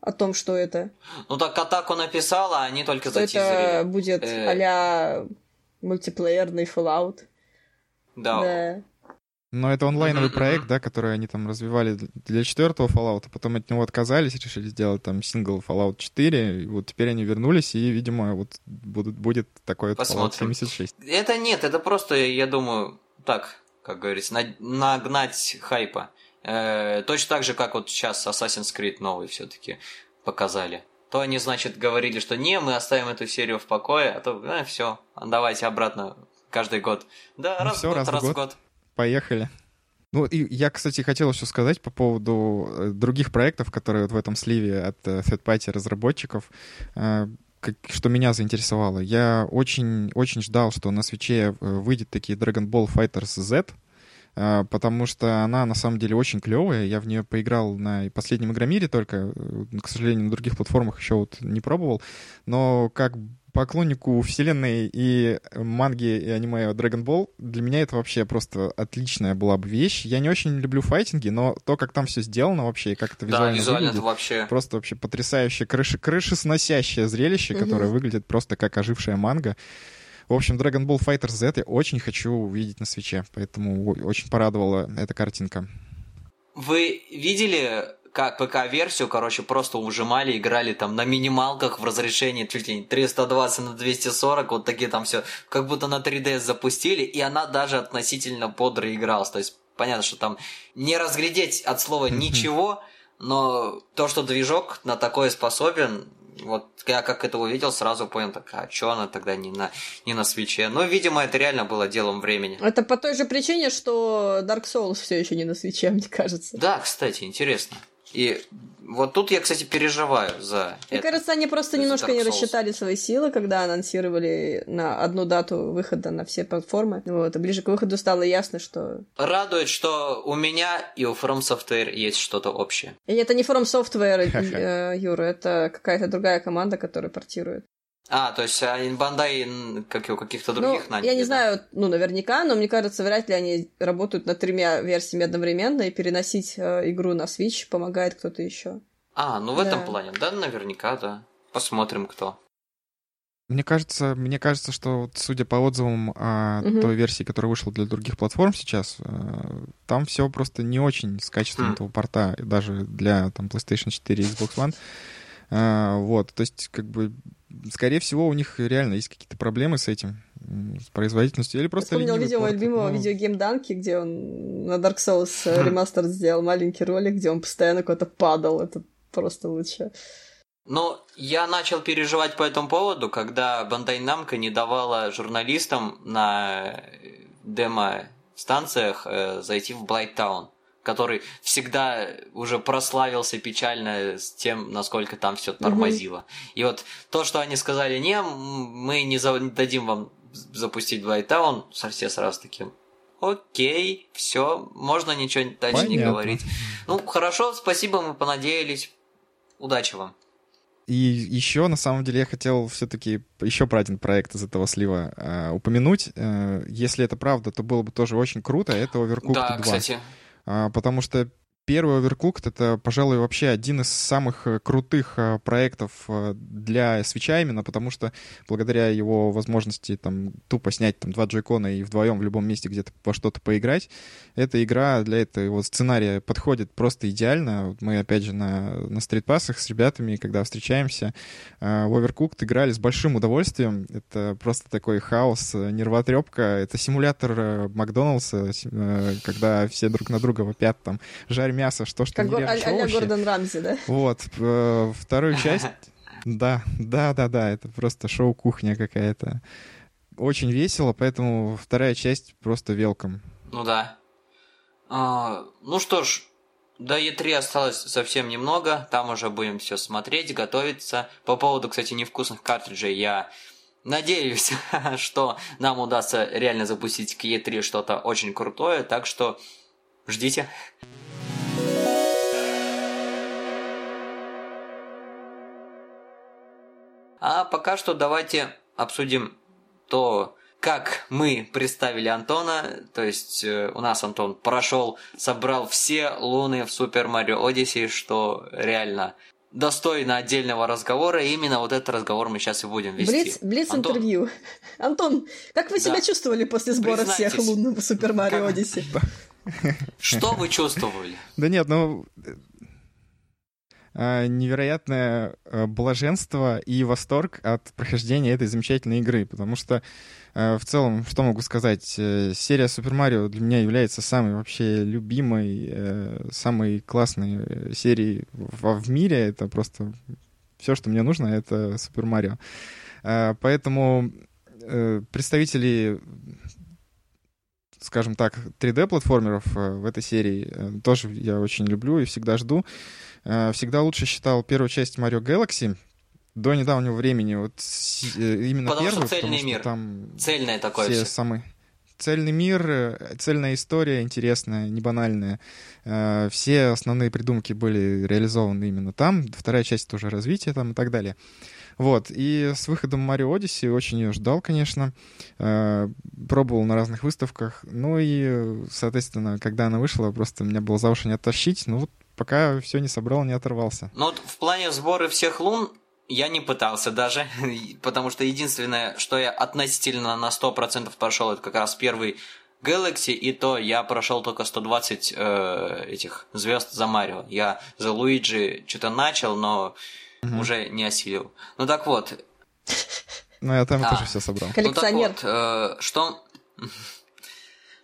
о том, что это. Ну так Катаку написала, а они только что затизерили. это будет э... а мультиплеерный Fallout. Да. да. Но это онлайновый mm-hmm. проект, да, который они там развивали для четвертого Fallout, а потом от него отказались, решили сделать там сингл Fallout 4, и вот теперь они вернулись, и, видимо, вот будут, будет такой вот Fallout 76. Это нет, это просто, я думаю, так, как говорится, нагнать хайпа. Э, точно так же, как вот сейчас Assassin's Creed новый все-таки показали. То они, значит, говорили, что не, мы оставим эту серию в покое, а то, э, все, давайте обратно каждый год. Да, ну, раз, все, в год, раз, раз в год. год. Поехали. Ну, и я, кстати, хотел еще сказать по поводу э, других проектов, которые вот в этом сливе от э, Third Party разработчиков, что меня заинтересовало. Я очень-очень ждал, что на свече выйдет такие Dragon Ball Fighters Z, потому что она на самом деле очень клевая. Я в нее поиграл на последнем Игромире только, к сожалению, на других платформах еще вот не пробовал. Но как поклоннику вселенной и манги и аниме Dragon Ball, для меня это вообще просто отличная была бы вещь. Я не очень люблю файтинги, но то, как там все сделано вообще, и как это визуально, да, визуально выглядит, это вообще... просто вообще потрясающее, крыши, крышесносящее зрелище, Мгм. которое выглядит просто как ожившая манга. В общем, Dragon Ball Fighter Z я очень хочу увидеть на свече, поэтому очень порадовала эта картинка. Вы видели, как ПК-версию, короче, просто ужимали, играли там на минималках в разрешении чуть ли не 320 на 240, вот такие там все, как будто на 3DS запустили, и она даже относительно бодро игралась. То есть понятно, что там не разглядеть от слова ничего, но то, что движок на такое способен, вот я как это увидел, сразу понял, так, а что она тогда не на, не на свече? Ну, видимо, это реально было делом времени. Это по той же причине, что Dark Souls все еще не на свече, мне кажется. Да, кстати, интересно. И вот тут я, кстати, переживаю за Мне это. кажется, они просто немножко не рассчитали свои силы, когда анонсировали на одну дату выхода на все платформы. Вот, и ближе к выходу стало ясно, что... Радует, что у меня и у From Software есть что-то общее. И это не From Software, *laughs* э, Юра, это какая-то другая команда, которая портирует. А, то есть а, Бандай, как и у каких-то Ну, других наняли, я не да? знаю, ну, наверняка, но мне кажется, вряд ли они работают над тремя версиями одновременно, и переносить э, игру на Switch помогает кто-то еще. А, ну в этом Да. плане, да, наверняка, да. Посмотрим, кто. Мне кажется, мне кажется, что вот судя по отзывам о Мгм. той версии, которая вышла для других платформ сейчас, э, там все просто не очень с качеством Хм. этого порта, даже для там PlayStation 4 и Xbox One. Э, Вот, то есть, как бы, скорее всего, у них реально есть какие-то проблемы с этим, с производительностью, или просто Я вспомнил видео моего любимого Ну, видеогейм Данки, где он на Dark Souls э, ремастер сделал маленький ролик, где он постоянно куда-то падал. Это просто лучше. Ну, я начал переживать по этому поводу, когда Бандай Намка не давала журналистам на э, демо-станциях э, зайти в Блайттаун, который всегда уже прославился печально с тем, насколько там все тормозило. И вот то, что они сказали, не, мы не, за- не дадим вам запустить Блайттаун, со все сразу таким, окей, все, можно ничего дальше не Понятно. говорить. Ну, хорошо, спасибо, мы понадеялись. Удачи вам. И еще, на самом деле, я хотел все-таки еще про один проект из этого слива э, упомянуть. Э, если это правда, то было бы тоже очень круто. Это Overcooked да, 2. кстати. А, потому что первый Overcooked — это, пожалуй, вообще один из самых э, крутых э, проектов э, для свеча именно, потому что благодаря его возможности там тупо снять там два джойкона и вдвоем в любом месте где-то во что-то поиграть, эта игра для этого сценария подходит просто идеально. Мы, опять же, на, на стритпассах с ребятами, когда встречаемся, в Overcooked играли с большим удовольствием. Это просто такой хаос, нервотрепка. Это симулятор Макдоналдса, когда все друг на друга вопят там «жарь мясо, что ж ты Как не режешь а- а-ля овощи?» Гордон Рамзи, да? Вот, э, вторую *laughs* часть, да, да, да, да, это просто шоу-кухня какая-то. Очень весело, поэтому вторая часть просто велком. Ну да. А, ну что ж, до Е3 осталось совсем немного. Там уже будем все смотреть, готовиться. По поводу, кстати, невкусных картриджей я надеюсь, *laughs* что нам удастся реально запустить к Е3 что-то очень крутое. Так что ждите. А пока что давайте обсудим то, как мы представили Антона. То есть э, у нас Антон прошел, собрал все луны в Супер Марио Одиссей, что реально достойно отдельного разговора. И именно вот этот разговор мы сейчас и будем вести. Блиц, блиц Антон, интервью. *laughs* Антон, как вы себя Да. чувствовали после сбора всех лун в Супер Марио Как- Одиссе? *laughs* Что вы чувствовали? Да нет, ну... а, невероятное э, блаженство и восторг от прохождения этой замечательной игры, потому что э, в целом, что могу сказать, э, серия Super Mario для меня является самой вообще любимой, э, самой классной э, серией в, мире. Это просто все, что мне нужно, это Mario. Э, Поэтому представители скажем так, 3D-платформеров э, в этой серии тоже я очень люблю и всегда жду. Э, Всегда лучше считал первую часть Mario Galaxy до недавнего времени. Вот э, именно Потому что первую, цельный потому что мир. там Цельное такое все все. самые... цельный мир, э, цельная история интересная, не банальная. Все основные придумки были реализованы именно там. Вторая часть тоже развитие там и так далее. Вот, и с выходом Mario Odyssey очень ее ждал, конечно. Э, пробовал на разных выставках. Ну и, соответственно, когда она вышла, просто меня было за уши не оттащить. Ну вот пока все не собрал, не оторвался. Ну вот в плане сбора всех лун я не пытался даже, *laughs* потому что единственное, что я относительно на 100% прошел, это как раз первый Galaxy, и то я прошел только 120 э, этих звезд за Марио. Я за Луиджи что-то начал, но угу. уже не осилил. Ну так вот. Ну я там да. тоже все собрал. Коллекционер. Ну, так вот, э, что, *laughs*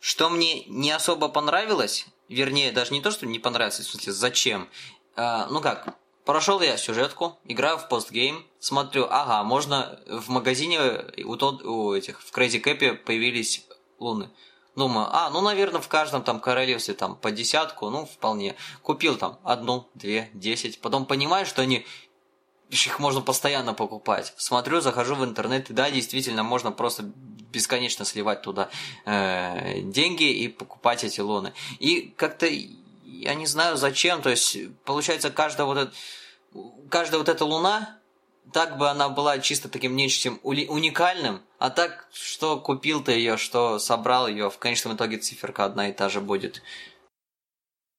что мне не особо понравилось, вернее, даже не то, что не понравилось, в смысле, зачем. Э, ну как, Прошел я сюжетку, играю в постгейм, смотрю, ага, можно в магазине у, тот, у этих, в Crazy Cap появились луны. Думаю, а, ну, наверное, в каждом там королевстве там по десятку, ну, вполне. Купил там одну, две, десять. Потом понимаю, что они их можно постоянно покупать. Смотрю, захожу в интернет, и да, действительно, можно просто бесконечно сливать туда э, деньги и покупать эти луны. И как-то я не знаю зачем, то есть получается каждая вот, это, каждая вот эта луна, так бы она была чисто таким нечем уникальным, а так, что купил ты ее, что собрал ее, в конечном итоге циферка одна и та же будет.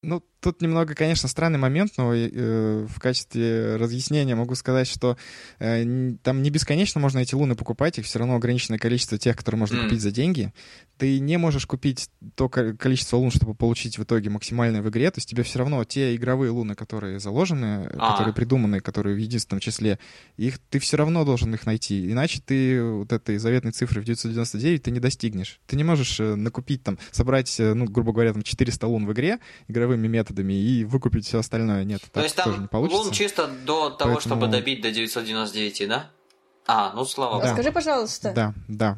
Ну, тут немного, конечно, странный момент, но э, в качестве разъяснения могу сказать, что э, там не бесконечно можно эти луны покупать, их все равно ограниченное количество тех, которые можно mm. купить за деньги. Ты не можешь купить то количество лун, чтобы получить в итоге максимальное в игре, то есть тебе все равно те игровые луны, которые заложены, а. которые придуманы, которые в единственном числе, их ты все равно должен их найти, иначе ты вот этой заветной цифры в 999 ты не достигнешь. Ты не можешь э, накупить там, собрать, э, ну, грубо говоря, там 400 лун в игре игровыми методами, методами и выкупить все остальное. Нет, То есть там не получится. лун чисто до того, Поэтому... чтобы добить до 999, да? А, ну слава богу. Да. Скажи, пожалуйста. Да, да.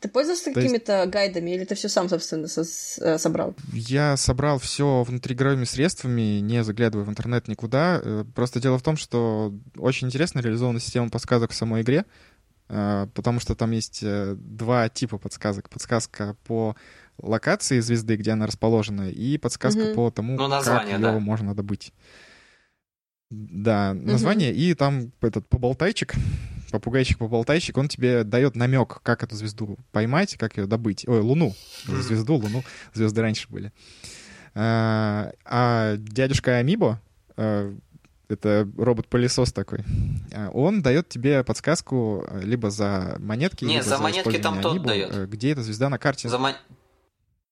Ты пользовался какими-то есть... гайдами или ты все сам, собственно, со э, собрал? Я собрал все внутриигровыми средствами, не заглядывая в интернет никуда. Э, просто дело в том, что очень интересно реализована система подсказок в самой игре, э, потому что там есть два типа подсказок. Подсказка по локации звезды, где она расположена, и подсказка угу. по тому, ну, название, как да. ее можно добыть. Да, название, угу. и там этот поболтайчик, *laughs* попугайчик-поболтайчик, он тебе дает намек, как эту звезду поймать, как ее добыть. Ой, Луну. Звезду, Луну. Звезды раньше были. А, а дядюшка Амибо, а, это робот-пылесос такой, а, он дает тебе подсказку либо за монетки, Не, либо за, за монетки там тот дает. Э, где эта звезда на карте. За,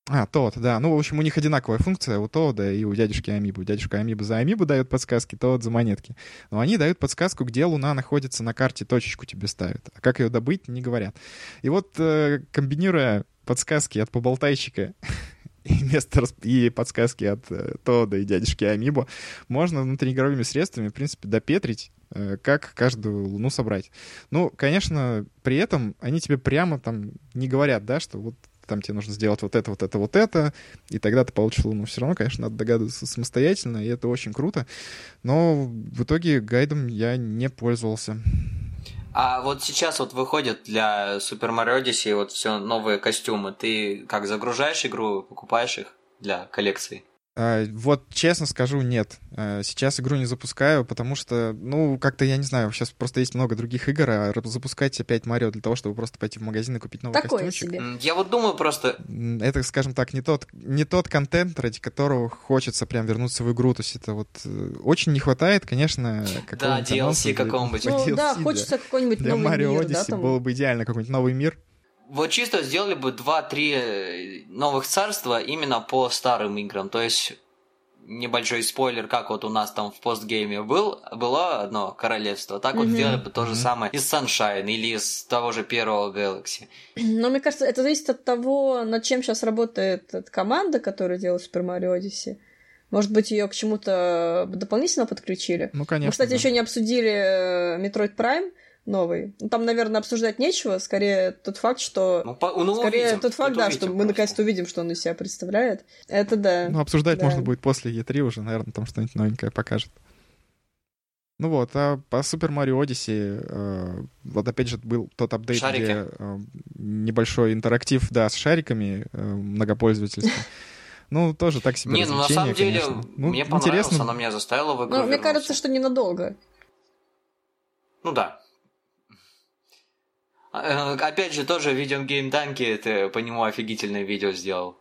а, тот, да. Ну, в общем, у них одинаковая функция у Тода и у дядюшки Амибу. Дядюшка Амибу за Амибу дает подсказки, Тод за монетки. Но они дают подсказку, где Луна находится на карте, точечку тебе ставят. А как ее добыть, не говорят. И вот, э, комбинируя подсказки от поболтайщика *laughs* и, место, и подсказки от э, Тода и дядюшки Амибо, можно внутриигровыми средствами, в принципе, допетрить э, как каждую луну собрать. Ну, конечно, при этом они тебе прямо там не говорят, да, что вот там тебе нужно сделать вот это, вот это, вот это, и тогда ты получишь луну. Все равно, конечно, надо догадываться самостоятельно, и это очень круто. Но в итоге гайдом я не пользовался. А вот сейчас вот выходят для Super Mario Odyssey вот все новые костюмы. Ты как загружаешь игру, покупаешь их для коллекции? А, вот честно скажу, нет. А, сейчас игру не запускаю, потому что, ну, как-то, я не знаю, сейчас просто есть много других игр, а запускать опять Марио для того, чтобы просто пойти в магазин и купить новый Такое костюмчик. Себе. Я вот думаю просто... Это, скажем так, не тот, не тот контент, ради которого хочется прям вернуться в игру. То есть это вот э, очень не хватает, конечно, какого-нибудь... Да, DLC какого-нибудь. Ну, да, хочется какой-нибудь новый Марио мир, Odyssey да, там... было бы идеально, какой-нибудь новый мир. Вот чисто сделали бы 2-3 э, новых царства именно по старым играм. То есть небольшой спойлер, как вот у нас там в постгейме был, было одно королевство, так mm-hmm. вот сделали бы то же mm-hmm. самое из Sunshine или из того же первого Galaxy. *clears throat* Но мне кажется, это зависит от того, над чем сейчас работает команда, которая делает Super Mario Odyssey. Может быть, ее к чему-то дополнительно подключили? Ну, конечно. Мы, кстати, да. еще не обсудили э, Metroid Prime, новый. Ну, там, наверное, обсуждать нечего, скорее тот факт, что... Ну, по... ну скорее увидим, тот факт, да, что мы наконец-то увидим, что он из себя представляет. Это да. Ну, обсуждать да. можно будет после E3 уже, наверное, там что-нибудь новенькое покажет. Ну вот, а по Super Mario Odyssey, э, вот опять же был тот апдейт, Шарики. где э, небольшой интерактив, да, с шариками э, многопользовательским. *laughs* Ну, тоже так себе Не, ну на самом деле, конечно. Ну, мне понравилось, интересно. она меня заставила в игру Ну, мне кажется, что ненадолго. Ну да. А, э, Опять же, тоже видеогейм Данки, ты по нему офигительное видео сделал.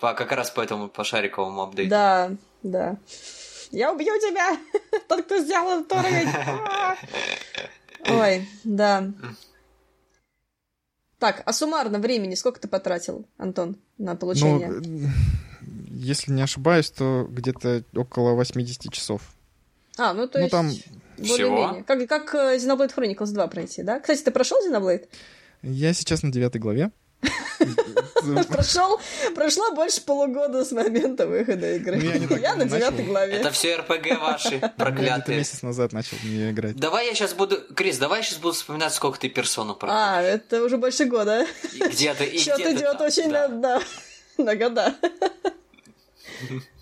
По, как раз по этому, по шариковому апдейту. Да, да. Я убью тебя! *laughs* Тот, кто сделал этот уровень! *laughs* Ой, да. Так, а суммарно времени сколько ты потратил, Антон, на Ну, получение? э, если не ошибаюсь, то где-то около 80 часов. А, ну то ну, есть там- более-менее. Как, как э, Xenoblade Chronicles 2 пройти, да? Кстати, ты прошел Xenoblade? Я сейчас на девятой главе. *laughs* Прошел, прошло больше полугода с момента выхода игры. Ну, я Я на девятой главе. Это все РПГ ваши *laughs* Я где-то проклятые. месяц назад начал в нее играть. Давай я сейчас буду... Крис, давай я сейчас буду вспоминать, сколько ты персону проходишь. А, это уже больше года. И где ты, и Счет идет очень на года. *laughs*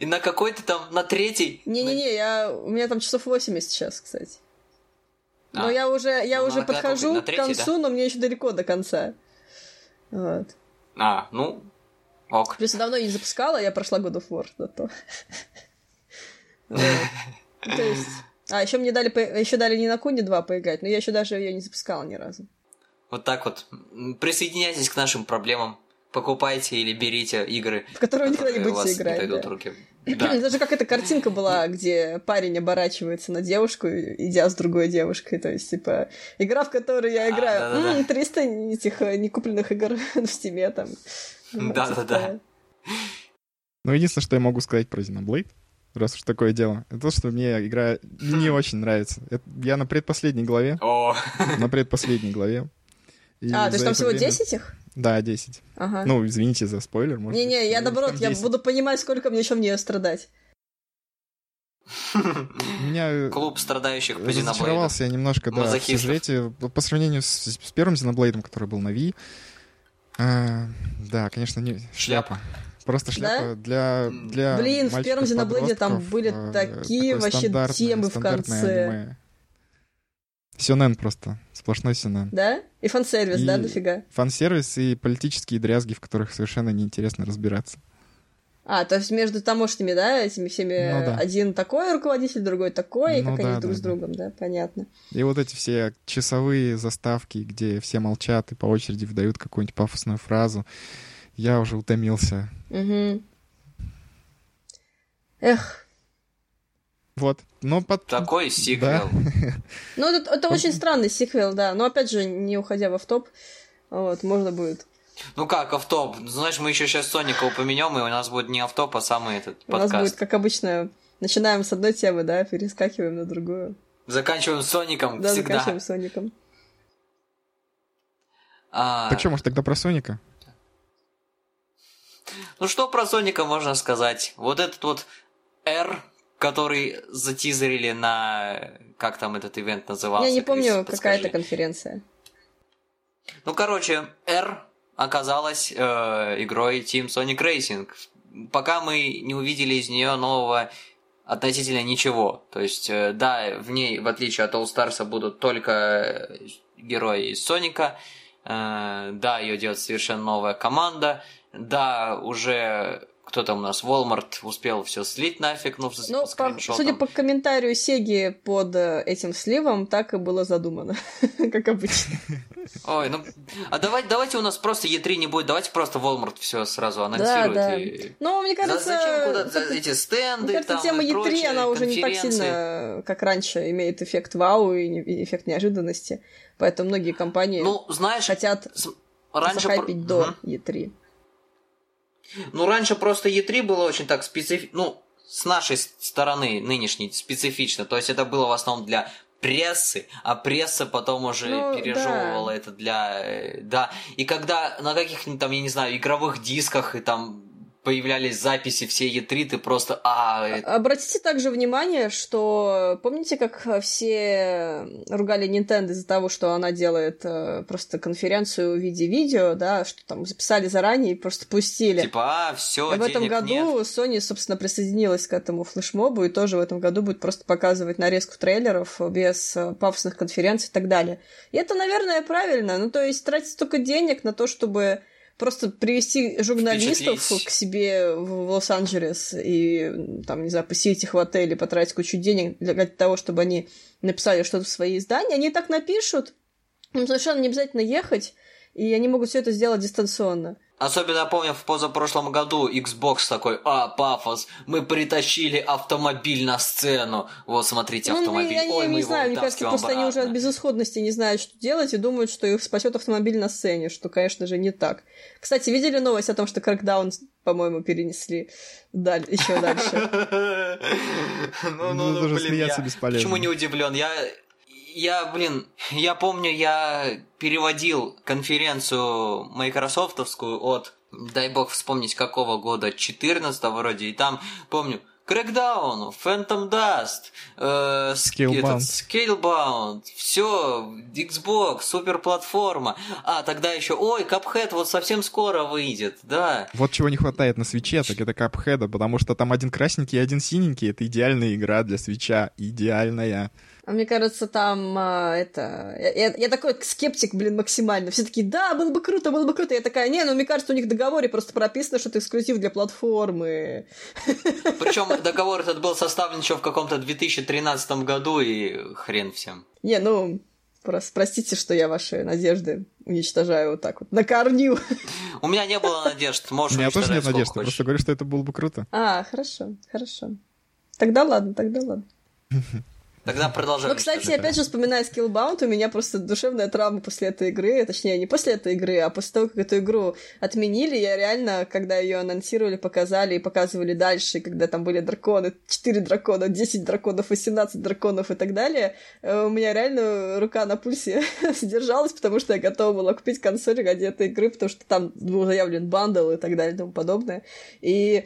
И на какой ты там, на третий? Не-не-не, я, у меня там часов 80 сейчас, кстати. Но А. я уже, я Ну, уже подхожу На к третий, концу, но мне еще далеко до конца. Вот. А, ну, ок. Плюс я давно не запускала, я прошла God of War зато. *laughs* То есть... А, еще мне дали, еще дали не на Куне 2 поиграть, но я еще даже ее не запускала ни разу. Вот так вот. Присоединяйтесь к нашим проблемам. Покупайте или берите игры, В которые вы никогда не которые будете не играть. дойдут да. руки. *clears throat* Да. Даже как эта картинка была, где парень оборачивается на девушку, идя с другой девушкой. То есть, типа, игра, в которой я А, играю да-да-да. «М, 300 этих э, некупленных игр *laughs* в стиме там. Вот, Да-да-да. типа, Ну, единственное, что я могу сказать про Xenoblade, раз уж такое дело, это то, что мне игра не *laughs* очень нравится. Это- я на предпоследней главе, О, на предпоследней главе. И А, то есть там всего время- 10 их? Да, 10. Ага. Ну, извините за спойлер, может быть. Не-не, я наоборот, я 10. буду понимать, сколько мне еще в нее страдать. *laughs* Меня э, клуб страдающих по разочаровался я немножко, да, в сюжете. По сравнению с, с первым Xenoblade, который был на Wii. а, да, конечно, не, шляпа. Просто шляпа для, для Блин, в первом Xenoblade там мальчиков-подростков, были э, такие вообще темы в конце. аниме. Сюнен просто, сплошной сюнен. Да? И фан-сервис, да, И- дофига? Фан-сервис и политические дрязги, в которых совершенно неинтересно разбираться. А, то есть между тамошними, да, этими всеми Ну да. один такой руководитель, другой такой, и Ну как да, они друг да, с да. другом, да, понятно. И вот эти все часовые заставки, где все молчат и по очереди выдают какую-нибудь пафосную фразу, я уже утомился. Угу. Эх, Вот, но под... Такой сиквел. ну это, это очень странный сиквел, да, но опять же, не уходя в автоп, вот, можно будет. Ну как, автоп? Знаешь, мы еще сейчас Соника упомянем, и у нас будет не автоп, а самый этот У нас будет, подкаст. как обычно, начинаем с одной темы, да, перескакиваем на другую. Заканчиваем Соником Да, всегда. заканчиваем Соником. А, Так что, может, тогда про Соника? Ну что про Соника можно сказать? Вот этот вот R, который затизерили на... Как там этот ивент назывался? Я не помню, какая это конференция. Ну, короче, R оказалась э, игрой Team Sonic Racing. Пока мы не увидели из нее нового относительно ничего. То есть, э, да, в ней, в отличие от All Stars, будут только герои из Соника. Э, да, ее делает совершенно новая команда. Да, уже кто там у нас, Walmart успел все слить нафиг, ну, Ну, по судя по комментарию Сеги под э, этим сливом, так и было задумано, *laughs* как обычно. Ой, ну, а давай, давайте у нас просто E3 не будет, давайте просто Walmart все сразу анонсирует. да. и- Ну, мне кажется, Зачем как-то- эти стенды, Мне кажется, там тема и E3, прочее, она уже не так сильно, как раньше, имеет эффект вау и эффект неожиданности. Поэтому многие компании Ну, знаешь, хотят раньше... захайпить про- до Мгм. E3. Ну, раньше просто E3 было очень так специфично, ну, с нашей стороны нынешней специфично. То есть это было в основном для прессы, а пресса потом уже Ну, пережевывала да. это для... э, Да, и когда на каких-нибудь там, я не знаю, игровых дисках и там появлялись записи все E3, ты просто... А, Обратите также внимание, что помните, как все ругали Nintendo из-за того, что она делает э, просто конференцию в виде видео, да, что там записали заранее и просто пустили. Типа, а, все, В этом году нет. Sony, собственно, присоединилась к этому флешмобу и тоже в этом году будет просто показывать нарезку трейлеров без э, пафосных конференций и так далее. И это, наверное, правильно. Ну, то есть тратить столько денег на то, чтобы просто привести журналистов к себе в Лос-Анджелес и, там, не знаю, поселить их в отеле, потратить кучу денег для, для того, чтобы они написали что-то в свои издания, они и так напишут. Им совершенно не обязательно ехать, и они могут все это сделать дистанционно. Особенно помню в позапрошлом году Xbox такой, а, пафос, мы притащили автомобиль на сцену. Вот, смотрите, автомобиль. Ну, я, Ой, я мы не его знаю, мне кажется, просто они уже от обратно. безысходности не знают, что делать, и думают, что их спасет автомобиль на сцене, что, конечно же, не так. Кстати, видели новость о том, что Crackdown, по-моему, перенесли даль- еще дальше? *laughs* Ну, ну, Ну, ну, блин, я. Почему не удивлен? Я, я, блин, я помню, я переводил конференцию майкрософтовскую от, дай бог вспомнить, какого года, 14 вроде, и там, помню, Crackdown, Phantom Dust, э, Scalebound. Scalebound, все, Xbox, суперплатформа. А, тогда еще, ой, Cuphead вот совсем скоро выйдет, да. Вот чего не хватает на свече, так это капхеда, потому что там один красненький и один синенький. Это идеальная игра для свеча. Идеальная. А мне кажется, там а, это... Я, я- я такой скептик, блин, максимально. Все такие, да, было бы круто, было бы круто. Я такая, не, ну мне кажется, у них в договоре просто прописано, что это эксклюзив для платформы. Причем *laughs* договор этот был составлен еще в каком-то 2013 году, и хрен всем. Не, ну, прос- простите, что я ваши надежды уничтожаю вот так вот, на корню. У меня не было надежд, *laughs* У можешь меня тоже нет хочешь. просто говорю, что это было бы круто. А, хорошо, хорошо. Тогда ладно, тогда ладно. *laughs* Тогда продолжай. Ну, кстати, опять же, вспоминая Skillbound, у меня просто душевная травма после этой игры, точнее, не после этой игры, а после того, как эту игру отменили, я реально, когда ее анонсировали, показали и показывали дальше, когда там были драконы, 4 дракона, 10 драконов, 18 драконов и так далее, э, у меня реально рука на пульсе *laughs* сдержалась, потому что я готова была купить консоль ради этой игры, потому что там был заявлен бандл и так далее и тому подобное. И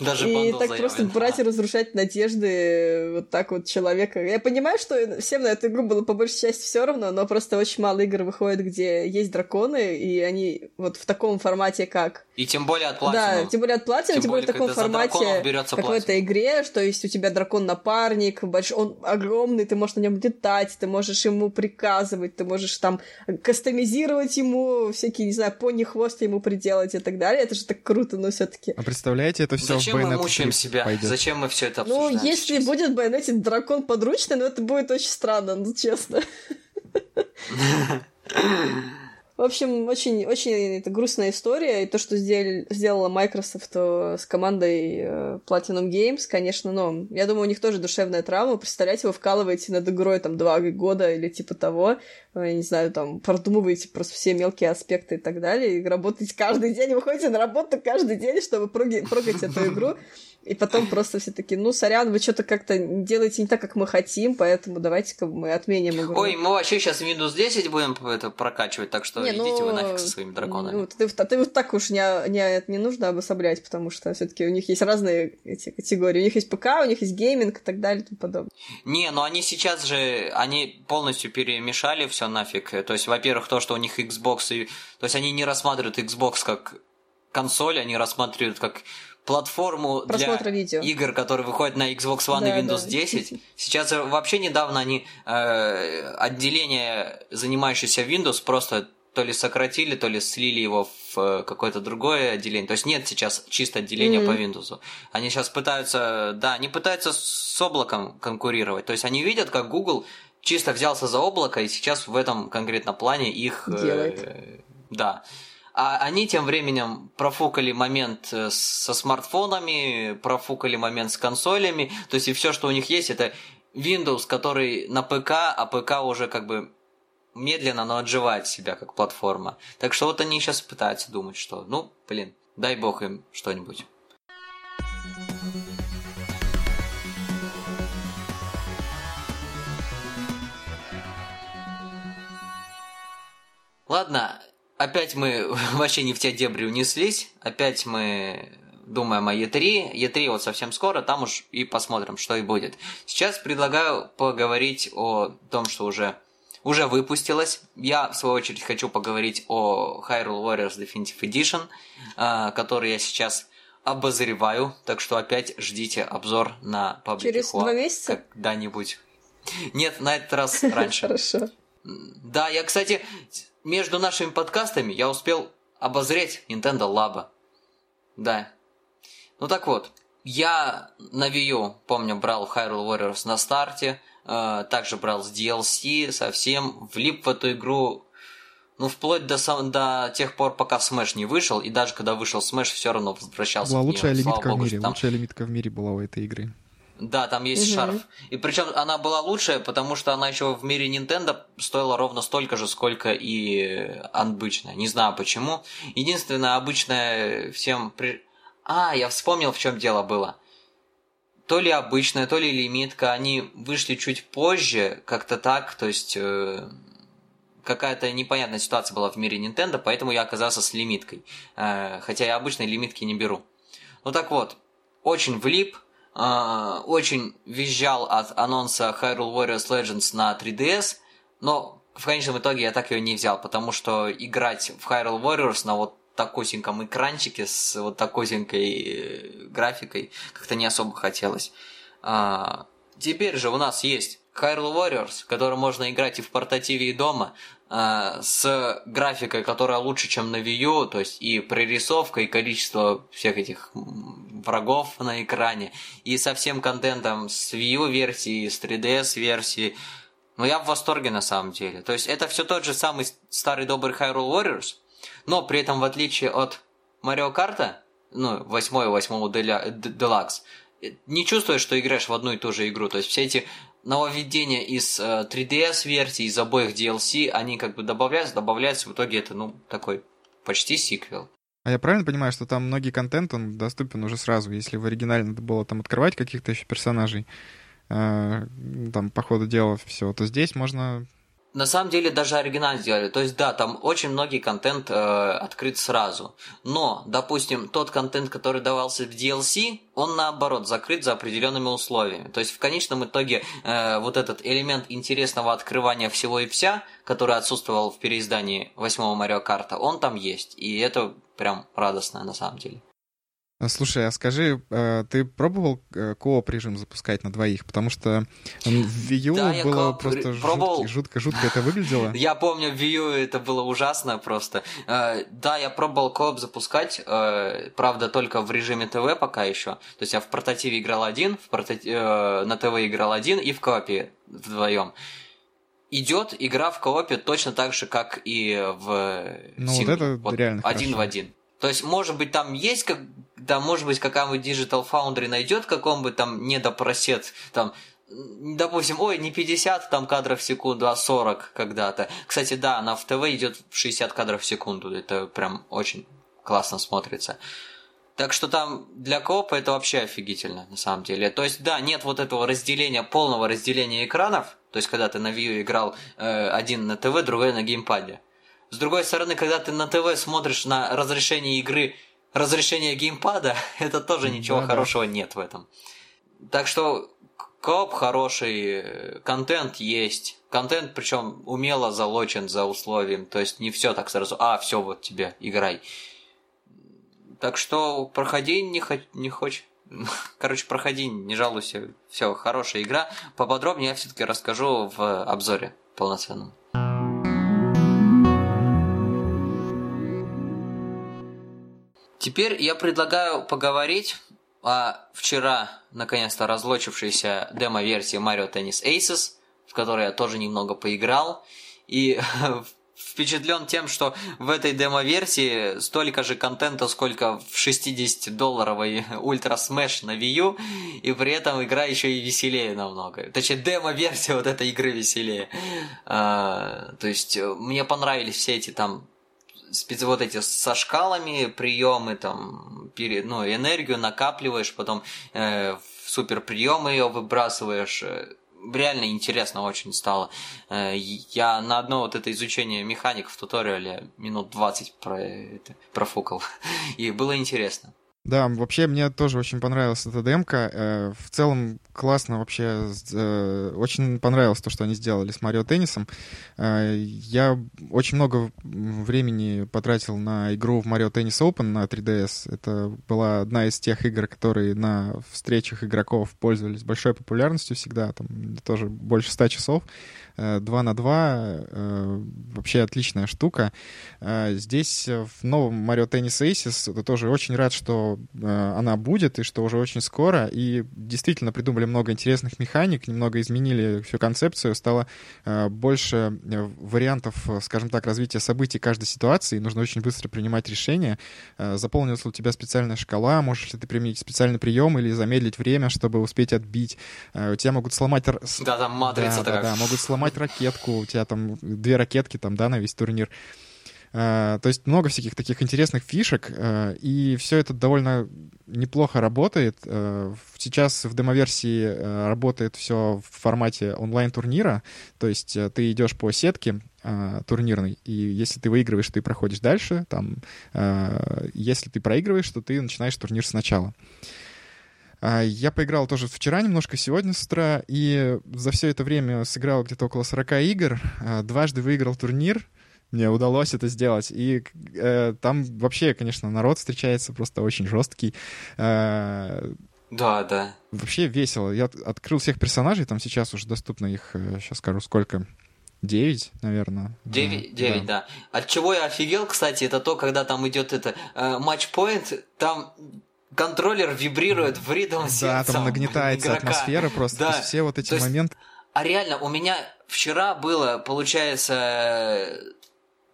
Даже и так просто заявлен. брать и разрушать надежды вот так вот человека. Я понимаю, что всем на эту игру было по большей части все равно, но просто очень мало игр выходит, где есть драконы, и они вот в таком формате как... И тем более от Да, тем более от Platinum, Тем тем, более в таком формате, как в Platinum. этой игре, что есть у тебя дракон-напарник, больш... он огромный, ты можешь на нем летать, ты можешь ему приказывать, ты можешь там кастомизировать ему всякие, не знаю, пони-хвост ему приделать и так далее. Это же так круто, но все таки А представляете, это все Зачем в мы мучаем 3 себя? пойдет. Зачем мы все это Ну, обсуждаем если сейчас? будет Байонете дракон подручный, ну это будет очень странно, ну честно. В общем, очень, очень это грустная история, и то, что сделали, сделала Microsoft с командой э, Platinum Games, конечно, ну, я думаю, у них тоже душевная травма. Представляете, вы вкалываете над игрой там два года или типа того, э, я не знаю, там, продумываете просто все мелкие аспекты и так далее, и работаете каждый день, выходите на работу каждый день, чтобы проги- *laughs* прогать эту игру, и потом просто все таки ну, сорян, вы что-то как-то делаете не так, как мы хотим, поэтому давайте-ка мы отменим игру. Ой, мы вообще сейчас Windows 10 будем это прокачивать, так что Не, идите вы ну, нафиг со своими драконами. Ну, ты, ты вот так уж не, не, не нужно обособлять, потому что все-таки у них есть разные эти категории. У них есть ПК, у них есть гейминг и так далее и тому подобное. Не, но они сейчас же, они полностью перемешали все нафиг. То есть, во-первых, то, что у них Xbox, и... то есть они не рассматривают Xbox как консоль, они рассматривают как платформу Просмотра для видео. игр, которые выходят на Xbox One Да, и Windows да. 10. Сейчас же вообще недавно они э, отделение, занимающееся Windows, просто то ли сократили, то ли слили его в э, какое-то другое отделение. То есть нет сейчас чисто отделения Мгм. по Windows. Они сейчас пытаются, да, они пытаются с облаком конкурировать. То есть они видят, как Google чисто взялся за облако, и сейчас в этом конкретно плане их... э, Делает. да. А они тем временем профукали момент э, со смартфонами, профукали момент с консолями. То есть и все, что у них есть, это Windows, который на ПК, а ПК уже как бы медленно, но отживает себя как платформа. Так что вот они сейчас пытаются думать, что, ну, блин, дай бог им что-нибудь. Ладно, опять мы *laughs* вообще не в те дебри унеслись, опять мы думаем о E3. E3 вот совсем скоро, там уж и посмотрим, что и будет. Сейчас предлагаю поговорить о том, что уже уже выпустилось. Я, в свою очередь, хочу поговорить о Hyrule Warriors Definitive Edition, э, который я сейчас обозреваю, так что опять ждите обзор на Public Через два месяца? Когда-нибудь. Нет, на этот раз *laughs* раньше. Хорошо. Да, я, кстати, между нашими подкастами я успел обозреть Nintendo Labo. Да. Ну так вот, я на Wii U, помню, брал Hyrule Warriors на старте, э, также брал с DLC, совсем влип в эту игру ну, вплоть до, сам, до тех пор, пока Smash не вышел, и даже когда вышел Smash, все равно возвращался была в лучшая нее. лимитка Слава в мире. Там... Лучшая лимитка в мире была у этой игры. Да, там есть Мгм. шарф. И причем она была лучшая, потому что она еще в мире Nintendo стоила ровно столько же, сколько и обычная. Не знаю почему. Единственное, обычная всем... При... А, я вспомнил, в чем дело было. То ли обычная, то ли лимитка, они вышли чуть позже, как-то так, то есть э, какая-то непонятная ситуация была в мире Nintendo, поэтому я оказался с лимиткой. Э, хотя я обычной лимитки не беру. Ну так вот, очень влип, э, очень визжал от анонса Hyrule Warriors Legends на 3DS, но в конечном итоге я так ее не взял, потому что играть в Hyrule Warriors на вот такосеньком экранчике с вот такосенькой э, графикой как-то не особо хотелось. А, теперь же у нас есть Hyrule Warriors, который можно играть и в портативе, и дома, а, с графикой, которая лучше, чем на Wii U, то есть и прорисовка, и количество всех этих врагов на экране, и со всем контентом с Wii U версии, с 3DS версии. Но я в восторге на самом деле. То есть это все тот же самый старый добрый Hyrule Warriors, но при этом в отличие от Марио Карта, ну, 8 8 Deluxe, э, не чувствуешь, что играешь в одну и ту же игру. То есть все эти нововведения из э, 3DS версии, из обоих DLC, они как бы добавляются, добавляются, в итоге это, ну, такой почти сиквел. А я правильно понимаю, что там многие контент, он доступен уже сразу, если в оригинале надо было там открывать каких-то еще персонажей, э, там по ходу дела все, то здесь можно... На самом деле даже оригинал сделали. То есть да, там очень многие контент э, открыт сразу. Но, допустим, тот контент, который давался в DLC, он наоборот закрыт за определенными условиями. То есть в конечном итоге э, вот этот элемент интересного открывания всего и вся, который отсутствовал в переиздании 8 Марио Карта, он там есть. И это прям радостно на самом деле. А, Слушай, а скажи, э, ты пробовал э, кооп режим запускать на двоих? Потому что в Wii U Да, было просто пробовал. жутко, жутко, жутко это выглядело. *laughs* Я помню, в Wii U это было ужасно просто. Э, да, я пробовал кооп запускать, э, правда, только в режиме ТВ пока еще. То есть я в портативе играл один, в порта- э, на ТВ играл один и в коопе вдвоем. Идет игра в коопе точно так же, как и в Ну, вот сингле. это реально один хорошо. в один. То есть, может быть, там есть, как, да, может быть, какая-нибудь Digital Foundry найдет какой-нибудь там недопросед, там, допустим, ой, не 50 там кадров в секунду, а 40 когда-то. Кстати, да, она в ТВ идет в 60 кадров в секунду, это прям очень классно смотрится. Так что там для коопа это вообще офигительно, на самом деле. То есть, да, нет вот этого разделения, полного разделения экранов. То есть, когда ты на U играл э, один на ТВ, другой на геймпаде. С другой стороны, когда ты на ТВ смотришь на разрешение игры, разрешение геймпада, *laughs* это тоже ничего Да-да. хорошего нет в этом. Так что к- кооп хороший, контент есть. Контент, причем умело залочен за условием. То есть не все так сразу, а, все, вот тебе, играй. Так что проходи, не, хо- не хочешь. *laughs* Короче, проходи, не жалуйся. Все, хорошая игра. Поподробнее я все-таки расскажу в обзоре полноценном. Теперь я предлагаю поговорить о вчера наконец-то разлочившейся демо-версии Mario Tennis Aces, в которой я тоже немного поиграл. И *laughs* впечатлен тем, что в этой демо-версии столько же контента, сколько в 60-долларовой *laughs* Ultra Smash на Wii U, и при этом игра еще и веселее намного. Точнее, демо-версия вот этой игры веселее. А, то есть, э, мне понравились все эти там спец вот эти со шкалами приемы, там, пере, ну, энергию накапливаешь, потом э, в супер приемы ее выбрасываешь. э, Реально интересно очень стало. Э, я на одно вот это изучение механик в туториале минут 20 про это, профукал. *laughs* И было интересно. Да, вообще мне тоже очень понравилась эта демка. Э, в целом классно вообще. Э, очень понравилось то, что они сделали с Марио Теннисом. Э, я очень много времени потратил на игру в Марио Теннис Open на 3DS. Это была одна из тех игр, которые на встречах игроков пользовались большой популярностью всегда. Там тоже больше 100 часов. 2 на 2 вообще отличная штука. Здесь в новом Mario Tennis Aces тоже очень рад, что э, она будет, и что уже очень скоро. И действительно придумали много интересных механик, немного изменили всю концепцию, стало э, больше э, вариантов, скажем так, развития событий каждой ситуации. Нужно очень быстро принимать решения. Э, заполнилась ли у тебя специальная шкала, можешь ли ты применить специальный прием или замедлить время, чтобы успеть отбить. Э, у тебя могут сломать... Да, там матрица да, такая. Да, да, могут сломать ракетку, у тебя там две ракетки там, да, на весь турнир. Э, то есть много всяких таких интересных фишек, э, и все это довольно неплохо работает. Э, сейчас в демоверсии работает все в формате онлайн-турнира, то есть ты идешь по сетке турнирной, и если ты выигрываешь, ты проходишь дальше, там, если ты проигрываешь, то ты начинаешь турнир сначала. Я поиграл тоже вчера немножко, сегодня с утра, и за все это время сыграл где-то около 40 игр, дважды выиграл турнир, мне удалось это сделать. И э, там вообще, конечно, народ встречается просто очень жесткий. Э, да, да. Вообще весело. Я открыл всех персонажей, там сейчас уже доступно их, сейчас э, скажу, сколько. Девять, наверное. Девять, девять, да. да. От чего я офигел, кстати, это то, когда там идет это матч-поинт, э, там контроллер вибрирует в ритм Да, там нагнетается игрока. атмосфера просто. Да. все вот эти есть, моменты. А реально, у меня вчера было, получается,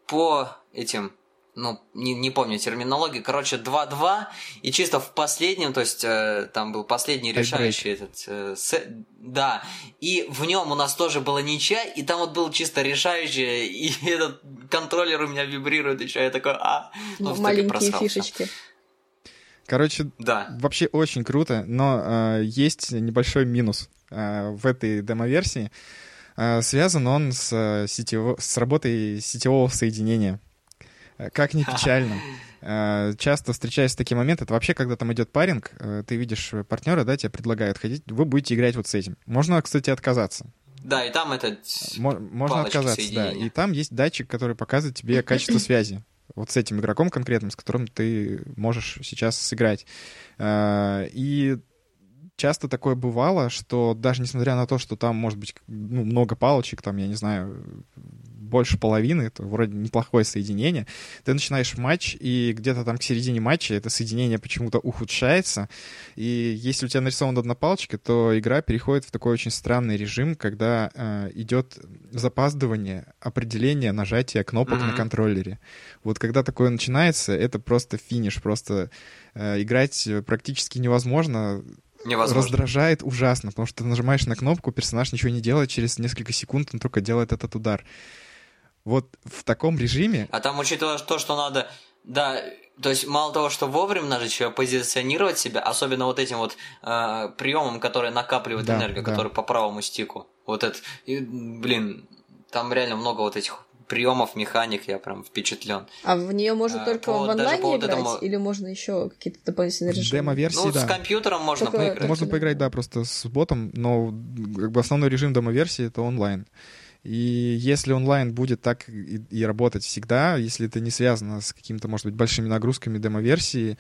по этим ну, не, не помню терминологию, короче, 2-2, и чисто в последнем, то есть э, там был последний решающий этот, э, сет, да, и в нем у нас тоже была ничья, и там вот был чисто решающий, и *laughs* этот контроллер у меня вибрирует еще, я такой, а, ну, маленькие просрался. фишечки. Короче, да. вообще очень круто, но э, есть небольшой минус э, в этой демо-версии. Э, связан он с, э, сетево... с работой сетевого соединения. Э, как ни печально. Часто встречаясь с таким моментом, это вообще, когда там идет паринг, ты видишь партнера, да, тебе предлагают ходить, вы будете играть вот с этим. Можно, кстати, отказаться. Да, и там это Можно отказаться, да. И там есть датчик, который показывает тебе качество *laughs* связи. Вот с этим игроком конкретным, с которым ты можешь сейчас сыграть. И часто такое бывало, что даже несмотря на то, что там может быть ну, много палочек, там, я не знаю, больше половины, это вроде неплохое соединение, ты начинаешь матч, и где-то там к середине матча это соединение почему-то ухудшается, и если у тебя нарисована одна палочка, то игра переходит в такой очень странный режим, когда э, идет запаздывание определения нажатия кнопок mm-hmm. на контроллере. Вот когда такое начинается, это просто финиш, просто э, играть практически невозможно, Невозможно. раздражает ужасно, потому что ты нажимаешь на кнопку, персонаж ничего не делает, через несколько секунд он только делает этот удар. Вот в таком режиме... А там, учитывая то, что надо... Да, то есть мало того, что вовремя надо еще позиционировать себя, особенно вот этим вот э, приемом, который накапливает да, энергию, да. который по правому стику. Вот это, и, блин, там реально много вот этих приемов, механик, я прям впечатлен. А в нее можно а, только по, в онлайне играть, вот этому... или можно еще какие-то дополнительные режимы? Демо-версии, ну, да. с компьютером можно только, поиграть. Можно поиграть, да, просто с ботом, но как бы основной режим демо-версии это онлайн. И если онлайн будет так и, и работать всегда, если это не связано с какими-то, может быть, большими нагрузками демо-версии,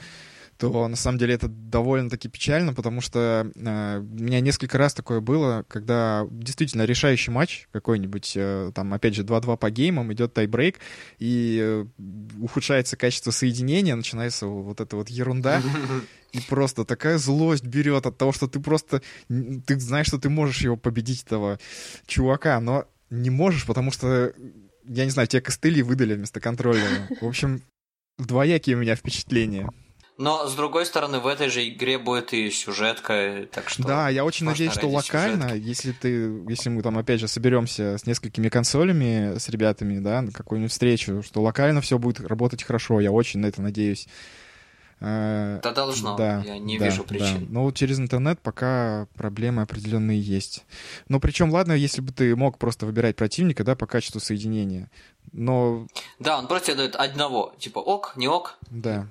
то на самом деле это довольно-таки печально, потому что э, у меня несколько раз такое было, когда действительно решающий матч какой-нибудь, э, там, опять же, 2-2 по геймам, идет тайбрейк, и э, ухудшается качество соединения, начинается вот эта вот ерунда, и просто такая злость берет от того, что ты просто, ты знаешь, что ты можешь его победить, этого чувака, но не можешь, потому что, я не знаю, тебе костыли выдали вместо контроллера. В общем, двоякие у меня впечатления. Но, с другой стороны, в этой же игре будет и сюжетка, так что... Да, я очень надеюсь, что локально, сюжетки. если ты, если мы там, опять же, соберемся с несколькими консолями, с ребятами, да, на какую-нибудь встречу, что локально все будет работать хорошо, я очень на это надеюсь. Э, да должно, да, я не да, вижу причин. Да. Но вот через интернет пока проблемы определенные есть. Но причем, ладно, если бы ты мог просто выбирать противника, да, по качеству соединения. Но... Да, он просто дает одного, типа ок, не ок. Да.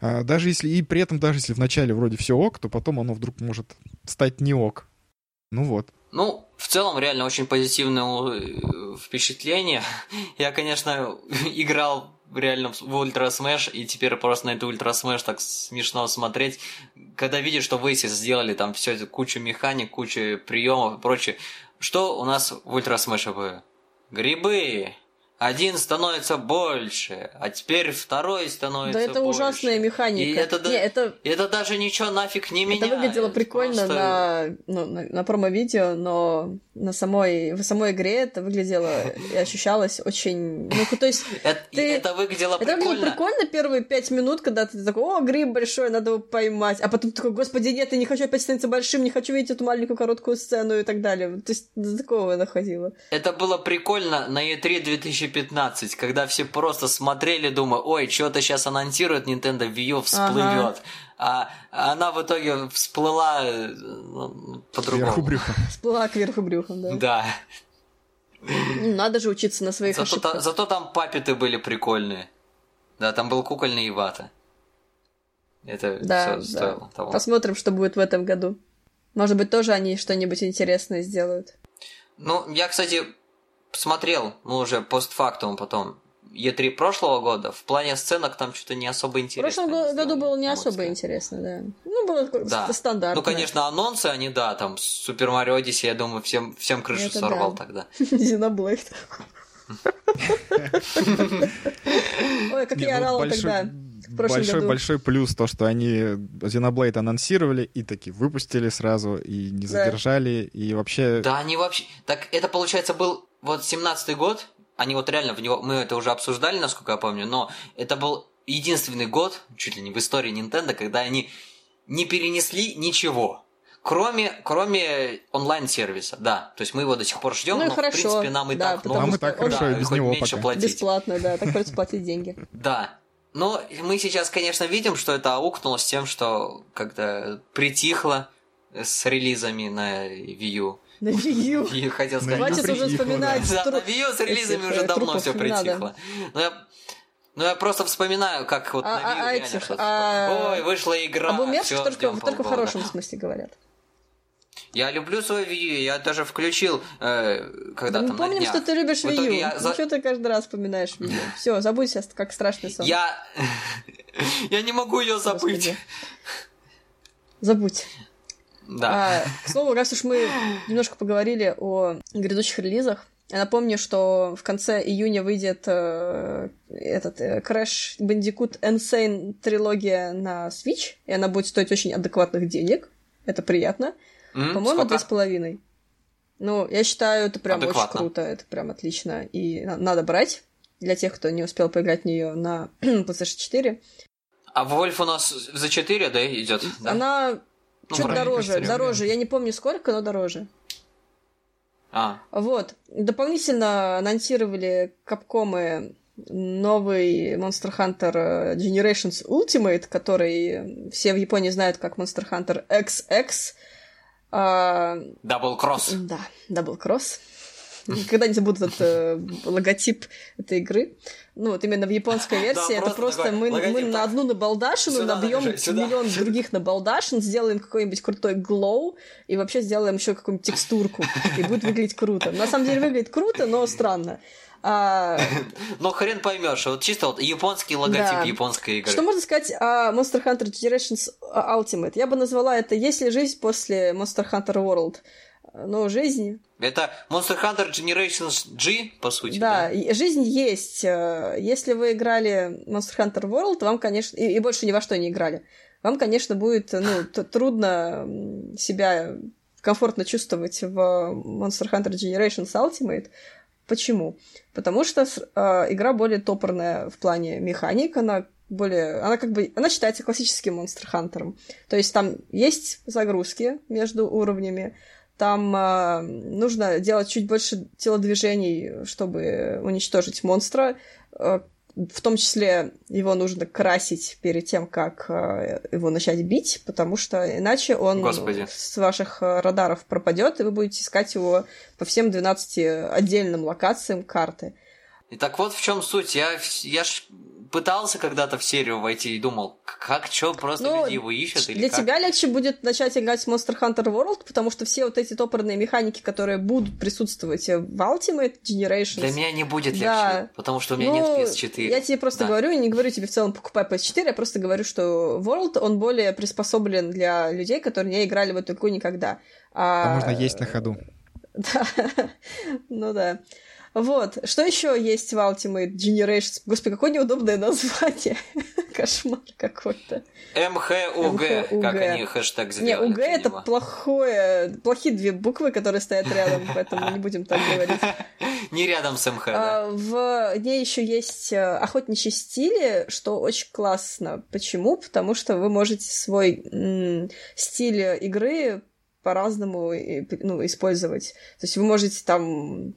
А, даже если, и при этом даже если вначале вроде все ок, то потом оно вдруг может стать не ок. Ну вот. Ну, в целом, реально очень позитивное э, впечатление. *laughs* Я, конечно, играл реально в Ultra Smash, и теперь просто на эту Ultra Smash так смешно смотреть, когда видишь, что вы сделали там все кучу механик, кучу приемов и прочее. Что у нас в Ultra Smash'е было? Грибы, один становится больше, а теперь второй становится больше. Да это больше. ужасная механика. И это, не, это... это даже ничего нафиг не меняет. Это выглядело прикольно Просто... на, ну, на, на промо-видео, но на самой, в самой игре это выглядело и ощущалось очень... Ну, то есть... *laughs* Это, ты... это выглядело прикольно. Это выглядело прикольно первые пять минут, когда ты такой, о, гриб большой, надо его поймать. А потом такой, господи, нет, я не хочу опять становиться большим, не хочу видеть эту маленькую короткую сцену и так далее. То есть до такого доходило. Это было прикольно на E3 2015, когда когда все просто смотрели, думая, ой, что-то сейчас анонсирует Nintendo Wii U, всплывет. Ага. А она в итоге всплыла ну, по-другому. Кверху брюхом. Всплыла кверху брюхом, да. Да. Ну, надо же учиться на своих зато, ошибках. Та, зато там папиты были прикольные. Да, там был кукольный Ивата. Это да, все да. стоило того. Посмотрим, что будет в этом году. Может быть, тоже они что-нибудь интересное сделают. Ну, я, кстати, смотрел, ну, уже постфактум потом, Е3 прошлого года, в плане сценок там что-то не особо интересно. В прошлом году было не особо сказать. интересно, да. Ну, было да. стандартно. Ну, конечно, анонсы, они, да, там, Супер Марио Одиссе, я думаю, всем, всем крышу Это сорвал да. тогда. *laughs* Xenoblade. *laughs* Ой, как я ну, орала тогда. Большой большой плюс то, что они Xenoblade анонсировали и таки выпустили сразу и не задержали и вообще. Да, они вообще. Так это получается был вот 17-й год, они вот реально в него, мы это уже обсуждали, насколько я помню, но это был единственный год, чуть ли не в истории Nintendo, когда они не перенесли ничего. Кроме, кроме онлайн-сервиса, да. То есть мы его до сих пор ждем, ну, но хорошо, в принципе нам и да, так много. мы так хорошо да, и без него меньше пока. платить. Бесплатно, да, так придется платить деньги. *laughs* Да. Но мы сейчас, конечно, видим, что это аукнулось тем, что когда притихло с релизами на Wii U. На Wii U. Хотел сказать. Хватит уже вспоминать. Да, на Wii U с релизами уже давно все притихло. Но я ну, я просто вспоминаю, как вот а, на Wii а, этих. А... Ой, вышла игра, Об умерших всё, только, только в хорошем смысле говорят. Я люблю свою Wii U, я даже включил, э, когда да там мы помним, на днях. что ты любишь Wii U. я Ну что ты каждый раз вспоминаешь Wii U? Все, забудь сейчас, как страшный сон. Я... *laughs* я не могу ее забыть. Забудь. Да. А, к слову, раз уж мы немножко поговорили о грядущих релизах, я напомню, что в конце июня выйдет э, этот э, Crash Bandicoot Insane трилогия на Switch, и она будет стоить очень адекватных денег. Это приятно. М, По-моему, две с половиной. Ну, я считаю, это прям Адекватно. очень круто, это прям отлично. И на- надо брать для тех, кто не успел поиграть в нее на *clears throat* PlayStation 4. А Вольф у нас за 4, да, идет? Да? Ну, правильно, дороже, дороже. Я не помню сколько, но дороже. А, Вот. Дополнительно анонсировали капкомы новый Monster Hunter Generations Ultimate, который все в Японии знают как Monster Hunter XX. Double Cross. да, Double Cross. Никогда не забуду этот э, логотип этой игры. Ну, вот именно в японской версии это просто просто мы, мы логотип на так. одну набалдашину Сюда набьем набежать, сюда. миллион других набалдашин, сделаем какой-нибудь крутой glow и вообще сделаем еще какую-нибудь текстурку. И будет выглядеть круто. На самом деле выглядит круто, но странно. А, Но хрен поймешь, вот чисто вот японский логотип Да. японской игры. что можно сказать о Monster Hunter Generations Ultimate? Я бы назвала это «Есть ли жизнь после Monster Hunter World?» Ну, жизнь Это Monster Hunter Generations G, по сути, Да, да? жизнь есть. Э, Если вы играли Monster Hunter World, вам, конечно, и, и больше ни во что не играли, вам, конечно, будет ну, трудно себя комфортно чувствовать в Monster Hunter Generations Ultimate. Почему? Потому что э, игра более топорная в плане механик, она более... Она как бы... Она считается классическим Monster Hunter. То есть там есть загрузки между уровнями, там а, нужно делать чуть больше телодвижений, чтобы уничтожить монстра. А, в том числе его нужно красить перед тем, как а, его начать бить, потому что иначе он Господи. с ваших а, радаров пропадет, и вы будете искать его по всем 12 отдельным локациям карты. И так вот в чем суть. Я, я ж пытался когда-то в серию войти и думал, как, что, просто Ну, люди его ищут или Для как? тебя легче будет начать играть в Monster Hunter World, потому что все вот эти топорные механики, которые будут присутствовать в Ultimate Generations... Для меня не будет легче, Да. потому что у меня Ну, нет PS4. Я тебе просто Да. говорю, не говорю тебе в целом покупай PS4, я просто говорю, что World, он более приспособлен для людей, которые не играли в эту игру никогда. А А, можно есть на ходу. *laughs* Да, ну да. Вот, что еще есть в Ultimate Generations? Господи, какое неудобное название. *laughs* Кошмар какой-то. МХУГ, как они хэштег Не, сделали. УГ для это плохое, плохие две буквы, которые стоят рядом, поэтому не будем так говорить. *laughs* Не рядом с МХ, да. А, В ней еще есть э, охотничьи стили, что очень классно. Почему? Потому что вы можете свой стиль игры по-разному ну, использовать. То есть вы можете там...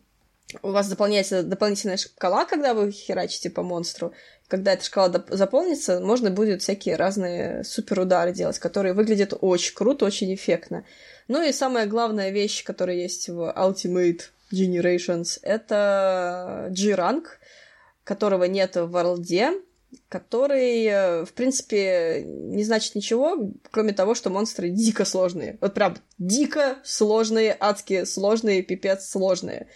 У вас дополняется дополнительная шкала, когда вы херачите по монстру. Когда эта шкала заполнится, можно будет всякие разные суперудары делать, которые выглядят очень круто, очень эффектно. Ну и самая главная вещь, которая есть в Ultimate Generations, это G-ранг, которого нет в Ворлде, который, э, в принципе, не значит ничего, кроме того, что монстры дико сложные. Вот прям дико сложные, адски сложные, пипец сложные.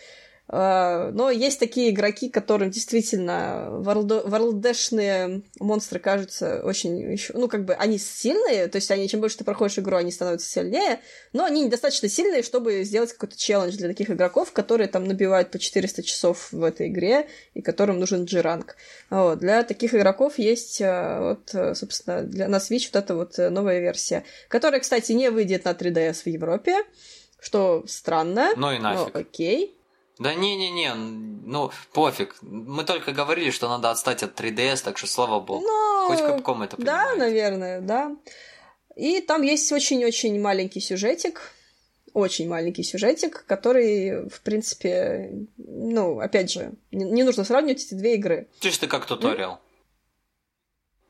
Э, Но есть такие игроки, которым действительно ворлдешные монстры кажутся очень еще... Ну, как бы они сильные, то есть они, чем больше ты проходишь игру, они становятся сильнее, но они недостаточно сильные, чтобы сделать какой-то челлендж для таких игроков, которые там набивают по 400 часов в этой игре, и которым нужен G-ранг. Вот. Для таких игроков есть, э, вот, э, собственно, для, на Switch вот эта вот новая версия, которая, кстати, не выйдет на 3DS в Европе, что странно. Ну и но нафиг. окей. Да не-не-не, ну пофиг. Мы только говорили, что надо отстать от 3DS, так что слава богу. Ну, Хоть Capcom это Да, понимает. наверное, да. И там есть очень-очень маленький сюжетик, очень маленький сюжетик, который, в принципе, ну, опять же, не, не нужно сравнивать эти две игры. Чисто как туториал.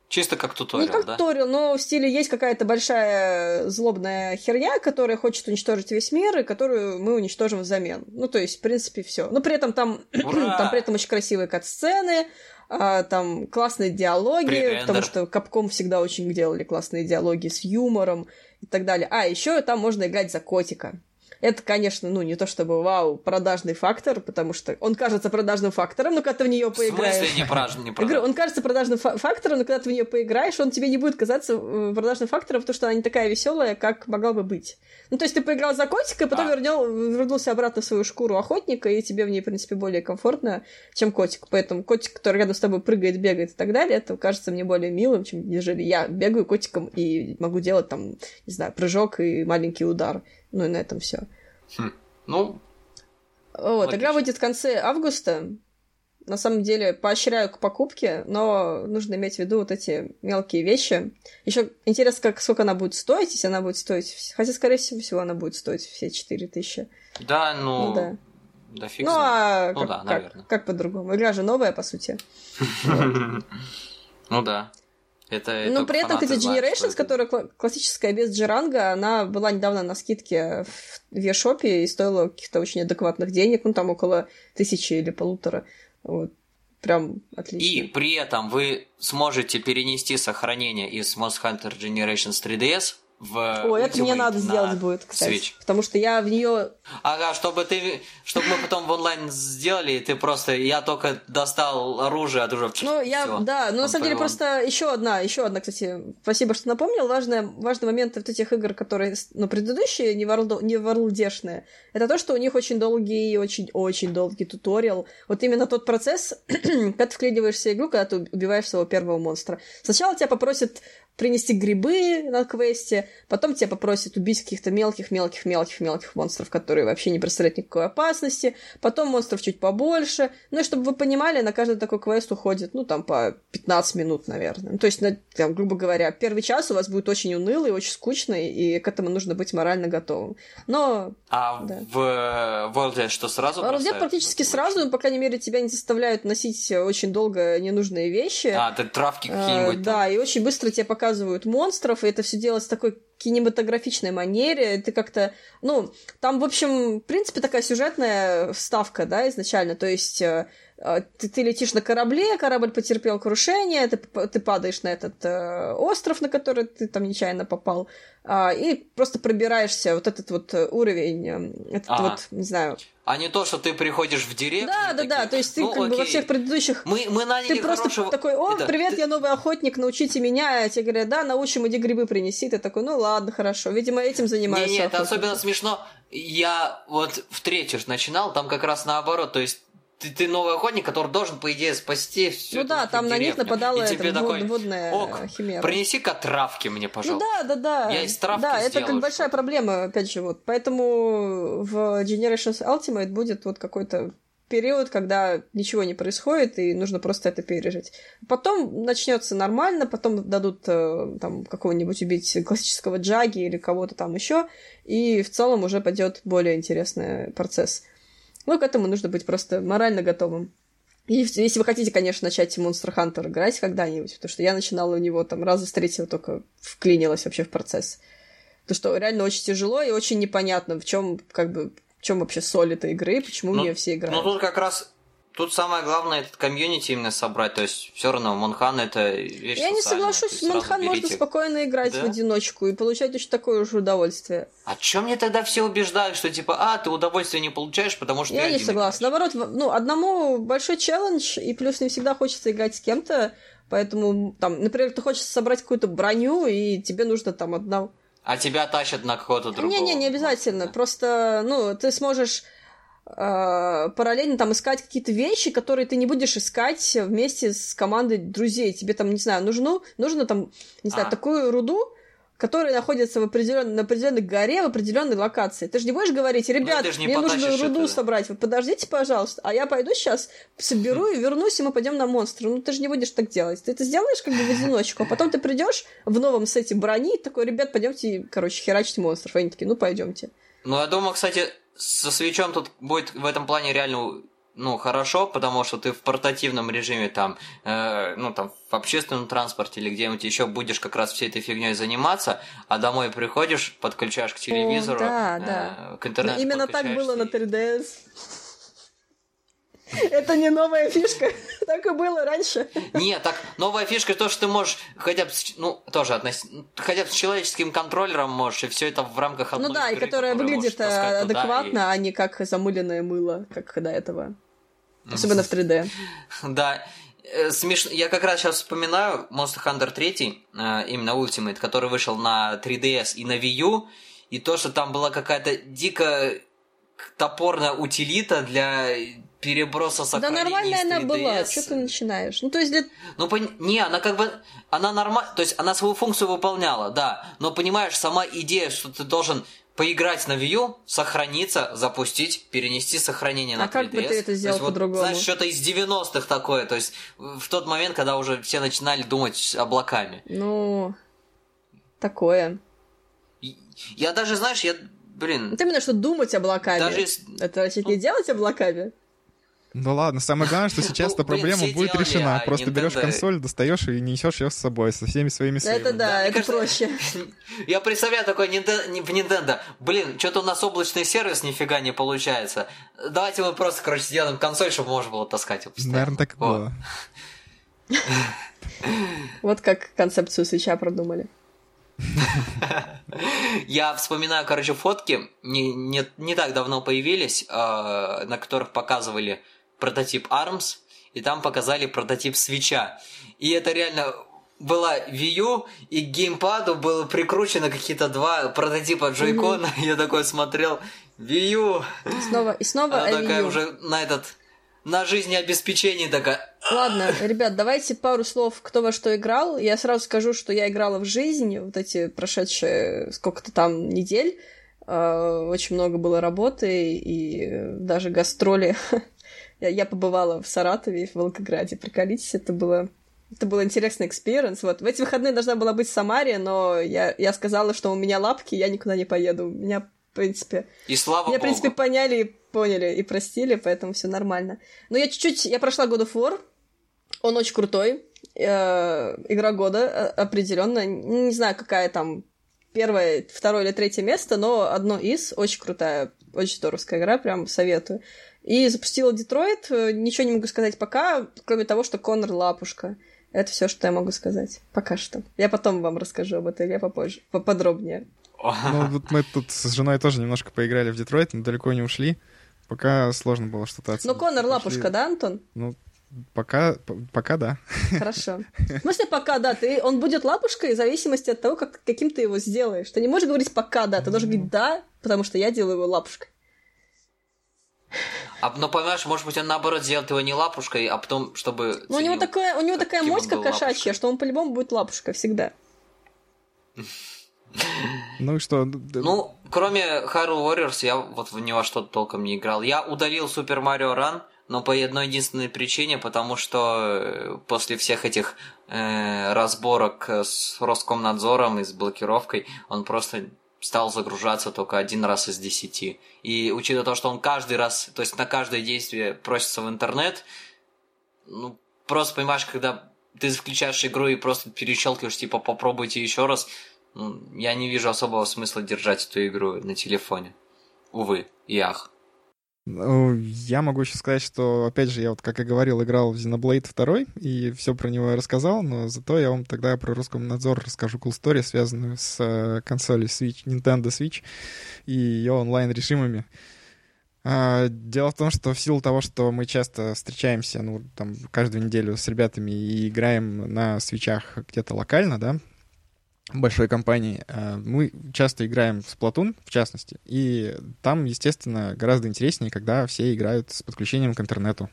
Чисто как туториал, не как да? туториал, но в стиле есть какая-то большая злобная херня, которая хочет уничтожить весь мир, и которую мы уничтожим взамен. Ну, то есть, в принципе, все. Но при этом там, *clears throat* там при этом очень красивые кат-сцены, а, там классные диалоги, Пререндер. потому что Капком всегда очень делали классные диалоги с юмором и так далее. А, еще там можно играть за котика. Это, конечно, ну, не то чтобы вау, продажный фактор, потому что он кажется продажным фактором, но когда ты в нее В поиграешь... смысле не праж- не говорю, продал? он кажется продажным фа- фактором, но когда ты в нее поиграешь, он тебе не будет казаться э, продажным фактором, потому что она не такая веселая, как могла бы быть. Ну, то есть ты поиграл за котика, потом А. вернел, вернулся обратно в свою шкуру охотника, и тебе в ней, в принципе, более комфортно, чем котик. Поэтому котик, который рядом с тобой прыгает, бегает и так далее, это кажется мне более милым, чем нежели я бегаю котиком и могу делать там, не знаю, прыжок и маленький удар. Ну и на этом все. Ну, Вот, игра выйдет в конце августа. На самом деле, поощряю к покупке, но нужно иметь в виду вот эти мелкие вещи. Еще интересно, как, сколько она будет стоить, если она будет стоить... Хотя, скорее всего, она будет стоить все 4000. да, ну... Ну да. Да фиг ну, а Ну как, да, как- как по-другому? Игра же новая, по сути. *laughs* Ну да. Это, Но при этом, кстати, Generations, это. которая кла- классическая без джеранга, она была недавно на скидке в Вешопе и стоила каких-то очень адекватных денег, ну там около тысячи или полутора. Вот. Прям отлично. И при этом вы сможете перенести сохранение из Monster Hunter Generations 3DS в О, это мне надо на сделать будет, кстати. Switch. Потому что я в нее. Ага, чтобы ты, чтобы мы потом в онлайн сделали, ты просто, я только достал оружие, а ты уже Ну, я, всё. да, ну, на самом деле, просто еще одна, еще одна, кстати, спасибо, что напомнил, важный, важный момент вот этих игр, которые, ну, предыдущие, не, ворлдо, не ворлдешные, это то, что у них очень долгий, очень-очень долгий туториал. Вот именно тот процесс, *clears throat* когда ты вклиниваешься в игру, когда ты убиваешь своего первого монстра. Сначала тебя попросят принести грибы на квесте, потом тебя попросят убить каких-то мелких-мелких-мелких-мелких монстров, которые вообще не представляют никакой опасности, потом монстров чуть побольше. Ну и чтобы вы понимали, на каждый такой квест уходит, ну, там, по 15 минут, наверное. Ну, то есть, на, там, грубо говоря, первый час у вас будет очень унылый, очень скучный, и к этому нужно быть морально готовым. Но А Да. в World что сразу World бросают? практически сразу, ну, по крайней мере, тебя не заставляют носить очень долго ненужные вещи. А, ты травки Э, какие-нибудь Да, и очень быстро тебе показывают монстров, и это все делается в кинематографичной манере. Ты как-то, ну, там, в общем, в принципе, такая сюжетная вставка, да, изначально. То есть э, ты, ты летишь на корабле, корабль потерпел крушение, ты, ты падаешь на этот э, остров, на который ты там нечаянно попал, э, и просто пробираешься вот этот вот уровень, э, этот ага. вот, не знаю, а не то, что ты приходишь в деревню. Да, да, да. То есть ты ну, как окей. бы во всех предыдущих. Мы, мы наняли Ты просто хорошего... такой: О, Это... привет, ты... я новый охотник, научите меня. А тебе говорят, да, научим, иди грибы принеси. Ты такой, ну ладно, хорошо. Видимо, этим занимаюсь. Не, не, это особенно смешно. Я вот в третью начинал, там как раз наоборот. То есть ты, ты новый охотник, который должен, по идее, спасти всю Ну да, там деревню. на них нападала и эта такой, водная Ок, химера. принеси-ка травки мне, пожалуйста. Ну да, да, да. Я из травки Да, это как большая проблема, опять же, вот. Поэтому в Generations Ultimate будет вот какой-то период, когда ничего не происходит, и нужно просто это пережить. Потом начнется нормально, потом дадут э, там какого-нибудь убить классического джаги или кого-то там еще, и в целом уже пойдет более интересный процесс. Ну, к этому нужно быть просто морально готовым. И если вы хотите, конечно, начать Monster Hunter играть когда-нибудь, потому что я начинала у него там раза с третьего только вклинилась вообще в процесс. То что реально очень тяжело и очень непонятно, в чем как бы в чем вообще соль этой игры, почему ну, в нее все играют. Ну тут как раз Тут самое главное этот комьюнити именно собрать, то есть все равно Монхан это вещь Я не соглашусь, Монхан можно спокойно играть да? в одиночку и получать точно такое же удовольствие. А чем мне тогда все убеждают, что типа, а, ты удовольствие не получаешь, потому что Я не согласна. Наоборот, ну, одному большой челлендж, и плюс не всегда хочется играть с кем-то, поэтому, там, например, ты хочешь собрать какую-то броню, и тебе нужно там одна... А тебя тащат на какого-то другого. Не-не, не обязательно. Да. Просто, ну, ты сможешь параллельно там искать какие-то вещи, которые ты не будешь искать вместе с командой друзей. Тебе там, не знаю, нужно, нужно там, не знаю, а. такую руду, которая находится в определен... на определенной горе, в определенной локации. Ты же не будешь говорить, ну, ребят, ну, мне нужно руду это, собрать, вы подождите, пожалуйста, а я пойду сейчас, соберу и вернусь, и мы пойдем на монстра. Ну, ты же не будешь так делать. Ты это сделаешь как бы в одиночку, а потом ты придешь в новом сете брони, и такой, ребят, пойдемте, короче, херачить монстров. И они такие, ну, пойдемте. Ну, я думаю, кстати, со свечом тут будет в этом плане реально ну, хорошо, потому что ты в портативном режиме там, э, ну, там, в общественном транспорте или где-нибудь еще будешь как раз всей этой фигней заниматься, а домой приходишь, подключаешь к телевизору, О, да, э, да. к интернету Но Именно так было на 3DS. Это не новая фишка. *laughs* Так и было раньше. Нет, так новая фишка то, что ты можешь хотя бы, ну, тоже относ... хотя бы с человеческим контроллером можешь, и все это в рамках одной Ну да, игры, и которая выглядит э, адекватно, и... а не как замыленное мыло, как до этого. Особенно в 3D. Да. Э, смешно. Я как раз сейчас вспоминаю Monster Hunter 3, э, именно Ultimate, который вышел на 3DS и на Wii U, и то, что там была какая-то дико топорная утилита для переброса сохранения Да нормальная она была, что ты начинаешь? Ну, то есть для... Ну, пон... не, она как бы, она нормально, то есть она свою функцию выполняла, да, но понимаешь, сама идея, что ты должен поиграть на Wii U, сохраниться, запустить, перенести сохранение а на 3DS. А как бы ты это сделал по-другому? Вот, знаешь, что-то из 90-х такое, то есть в тот момент, когда уже все начинали думать облаками. Ну, такое. Я даже, знаешь, я, блин... Это именно, что думать облаками. Даже... Это значит не делать облаками? Ну ладно, самое главное, что сейчас эта проблема будет решена. А Просто берешь консоль, достаешь и несешь ее с собой со всеми своими сейвами. Это да, это проще. *laughs* Я представляю такой в Nintendo, блин, что-то у нас облачный сервис нифига не получается. Давайте мы просто, короче, сделаем консоль, чтобы можно было таскать его Наверное, так и было. *laughs* Вот как концепцию свеча продумали. Я вспоминаю, короче, фотки, не, не, не так давно появились, э, на которых показывали прототип ARMS, и там показали прототип свеча. И это реально была Wii U, и к геймпаду было прикручено какие-то два прототипа джойкона. Mm-hmm. *laughs* Я такой смотрел, Wii U. И снова, и снова Она такая уже на этот на жизнеобеспечении такая. Ладно, ребят, давайте пару слов, кто во что играл. Я сразу скажу, что я играла в жизнь, вот эти прошедшие сколько-то там недель. А, очень много было работы и даже гастроли *laughs* Я, побывала в Саратове и в Волгограде. Приколитесь, это было это был интересный experience. Вот. В эти выходные должна была быть в Самаре, но я, я сказала, что у меня лапки, я никуда не поеду. Меня, в принципе... И слава Меня, богу. в принципе, поняли поняли, и простили, поэтому все нормально. Но я чуть-чуть... Я прошла God of War. Он очень крутой. Э, игра года э, определенно. Не знаю, какая там первое, второе или третье место, но одно из. Очень крутая, очень здоровская игра, прям советую. И запустила Детройт. Ничего не могу сказать пока, кроме того, что Конор лапушка. Это все, что я могу сказать. Пока что. Я потом вам расскажу об этой игре попозже, поподробнее. Ну, вот мы тут с женой тоже немножко поиграли в Детройт, но далеко не ушли. Пока сложно было что-то оценить. Ну, Конор лапушка, да, Антон? Ну, пока, пока да. Хорошо. В смысле пока да? Ты, он будет лапушкой в зависимости от того, как, каким ты его сделаешь. Ты не можешь говорить пока да, ты должен говорить да, потому что я делаю его лапушкой. А, ну, понимаешь, может быть, он наоборот сделает его не лапушкой, а потом, чтобы... Ну, у него такая, у него такая моська кошачья, лапушкой. что он по-любому будет лапушкой всегда. Ну и что? Ну, кроме Hyrule Warriors, я вот в него что-то толком не играл. Я удалил Super Mario Run, но по одной единственной причине, потому что э, после всех этих э, разборок с Роскомнадзором и с блокировкой, он просто стал загружаться только один раз из десяти. И учитывая то, что он каждый раз, то есть на каждое действие просится в интернет, ну, просто понимаешь, когда ты включаешь игру и просто перещелкиваешь, типа, попробуйте еще раз, я не вижу особого смысла держать эту игру на телефоне. Увы, и ах. Ну, я могу еще сказать, что, опять же, я вот, как и говорил, играл в Xenoblade 2, и все про него рассказал, но зато я вам тогда про Роскомнадзор расскажу cool story, связанную с э, консолью Switch, Nintendo Switch и ее онлайн-режимами. А, дело в том, что в силу того, что мы часто встречаемся, ну, там, каждую неделю с ребятами и играем на свечах где-то локально, да, большой компании, э, мы часто играем в Splatoon, в частности, и там, естественно, гораздо интереснее, когда все играют с подключением к интернету.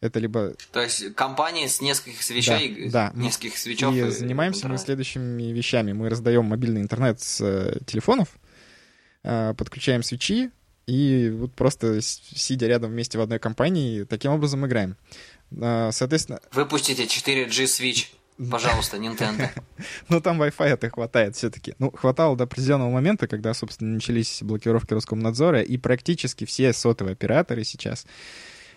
Это либо... То есть компании с нескольких свечей, да, да. нескольких свечов. И, и занимаемся мы следующими вещами. Мы раздаем мобильный интернет с э, телефонов, э, подключаем свечи, и вот просто сидя рядом вместе в одной компании, таким образом играем. Соответственно... Выпустите 4G Switch. Пожалуйста, Nintendo. *laughs* ну, там Wi-Fi это хватает все-таки. Ну, хватало до определенного момента, когда, собственно, начались блокировки Роскомнадзора, и практически все сотовые операторы сейчас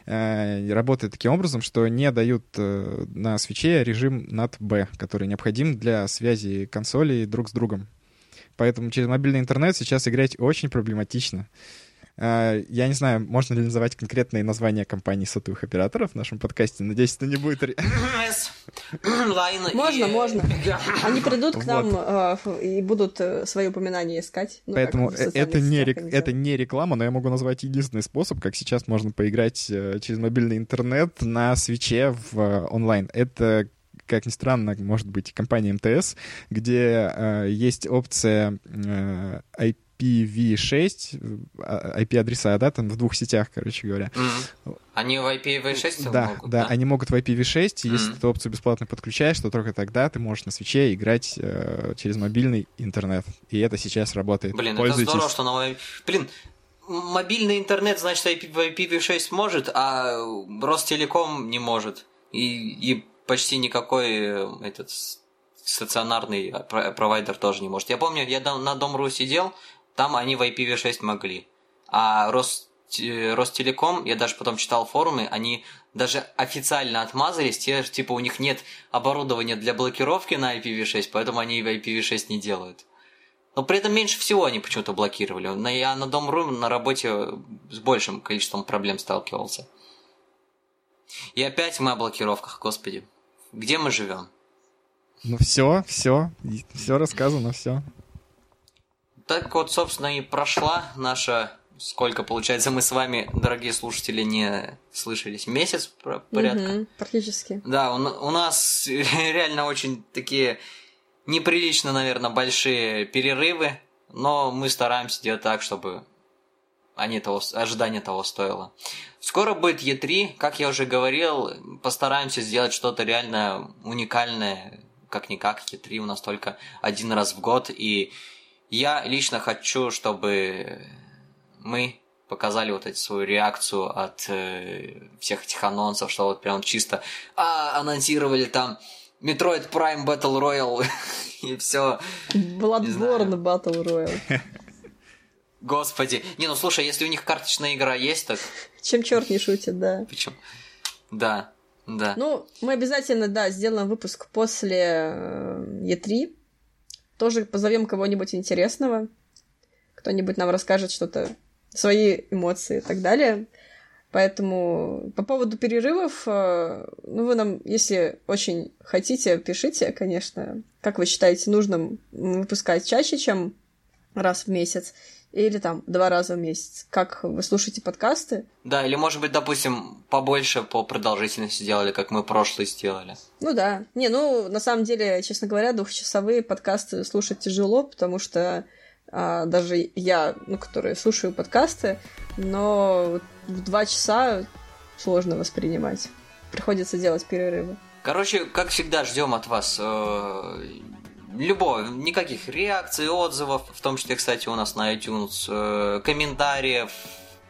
э, работают таким образом, что не дают э, на свече режим NAT-B, который необходим для связи консолей друг с другом. Поэтому через мобильный интернет сейчас играть очень проблематично. А, я не знаю, можно ли называть конкретные названия компаний сотовых операторов в нашем подкасте. Надеюсь, это не будет... Можно, можно. Они придут к нам а, и будут э, свои упоминания искать. Ну, Поэтому э, это не, это не реклама, но я могу назвать единственный способ, как сейчас можно поиграть э, через мобильный интернет на свече в онлайн. Это как ни странно, может быть, компания МТС, где э, есть опция э, IP IPv6, IP-адреса, да, там в двух сетях, короче говоря. Mm-hmm. Они в IPv6 да, могут, да? Да, они могут в IPv6, mm-hmm. если ты опцию бесплатно подключаешь, то только тогда ты можешь на свече играть э, через мобильный интернет. И это сейчас работает. Блин, это здорово, что на... Блин, мобильный интернет, значит, IP, IPv6 может, а Ростелеком не может. И, и почти никакой э, этот стационарный провайдер тоже не может. Я помню, я на Дом.ру сидел, там они в IPv6 могли. А Рос, Ростелеком, я даже потом читал форумы, они даже официально отмазались, те, типа у них нет оборудования для блокировки на IPv6, поэтому они в IPv6 не делают. Но при этом меньше всего они почему-то блокировали. Я на Дом.ру на работе с большим количеством проблем сталкивался. И опять мы о блокировках, господи. Где мы живем? Ну все, все, все рассказано, все. Так вот, собственно, и прошла наша... Сколько, получается, мы с вами, дорогие слушатели, не слышались? Месяц порядка? Угу, практически. Да, у, у нас *laughs* реально очень такие неприлично, наверное, большие перерывы, но мы стараемся делать так, чтобы они того, ожидание того стоило. Скоро будет E3, как я уже говорил, постараемся сделать что-то реально уникальное, как-никак, E3 у нас только один раз в год, и я лично хочу, чтобы мы показали вот эту свою реакцию от э, всех этих анонсов, что вот прям чисто а, анонсировали там Metroid Prime Battle Royale *laughs* и все. Bloodborne Battle Royale. *laughs* Господи. Не, ну слушай, если у них карточная игра есть, так... Чем черт не шутит, да. Почему? Да, да. Ну, мы обязательно, да, сделаем выпуск после E3, э, тоже позовем кого-нибудь интересного. Кто-нибудь нам расскажет что-то, свои эмоции и так далее. Поэтому по поводу перерывов, э, ну, вы нам, если очень хотите, пишите, конечно, как вы считаете нужным выпускать чаще, чем раз в месяц, или там два раза в месяц. Как вы слушаете подкасты? Да, или, может быть, допустим, побольше по продолжительности сделали, как мы прошлый сделали. Ну да. Не, ну, на самом деле, честно говоря, двухчасовые подкасты слушать тяжело, потому что а, даже я, ну, которые слушаю подкасты, но в два часа сложно воспринимать. Приходится делать перерывы. Короче, как всегда, ждем от вас э, любого, никаких реакций, отзывов, в том числе, кстати, у нас на iTunes, э, комментариев,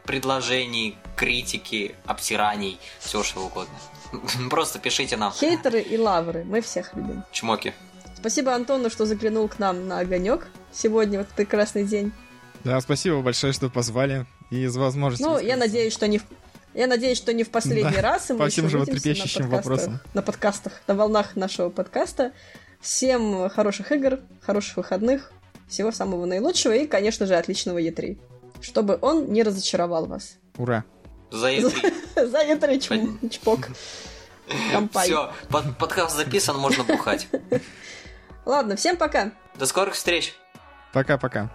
предложений, критики, обсираний, все что угодно. *laughs* Просто пишите нам. Хейтеры и лавры, мы всех любим. Чмоки. Спасибо Антону, что заглянул к нам на огонек сегодня, в этот прекрасный день. Да, спасибо большое, что позвали и из возможности. Ну, я надеюсь, что не в я надеюсь, что не в последний да, раз, и мы по всем животрепещущим на вопросам. На подкастах, на волнах нашего подкаста. Всем хороших игр, хороших выходных, всего самого наилучшего и, конечно же, отличного Е3. Чтобы он не разочаровал вас. Ура! За Е3. За *laughs* Е3 чпок. Все, подкаст записан, можно бухать. *laughs* Ладно, всем пока. До скорых встреч. Пока-пока.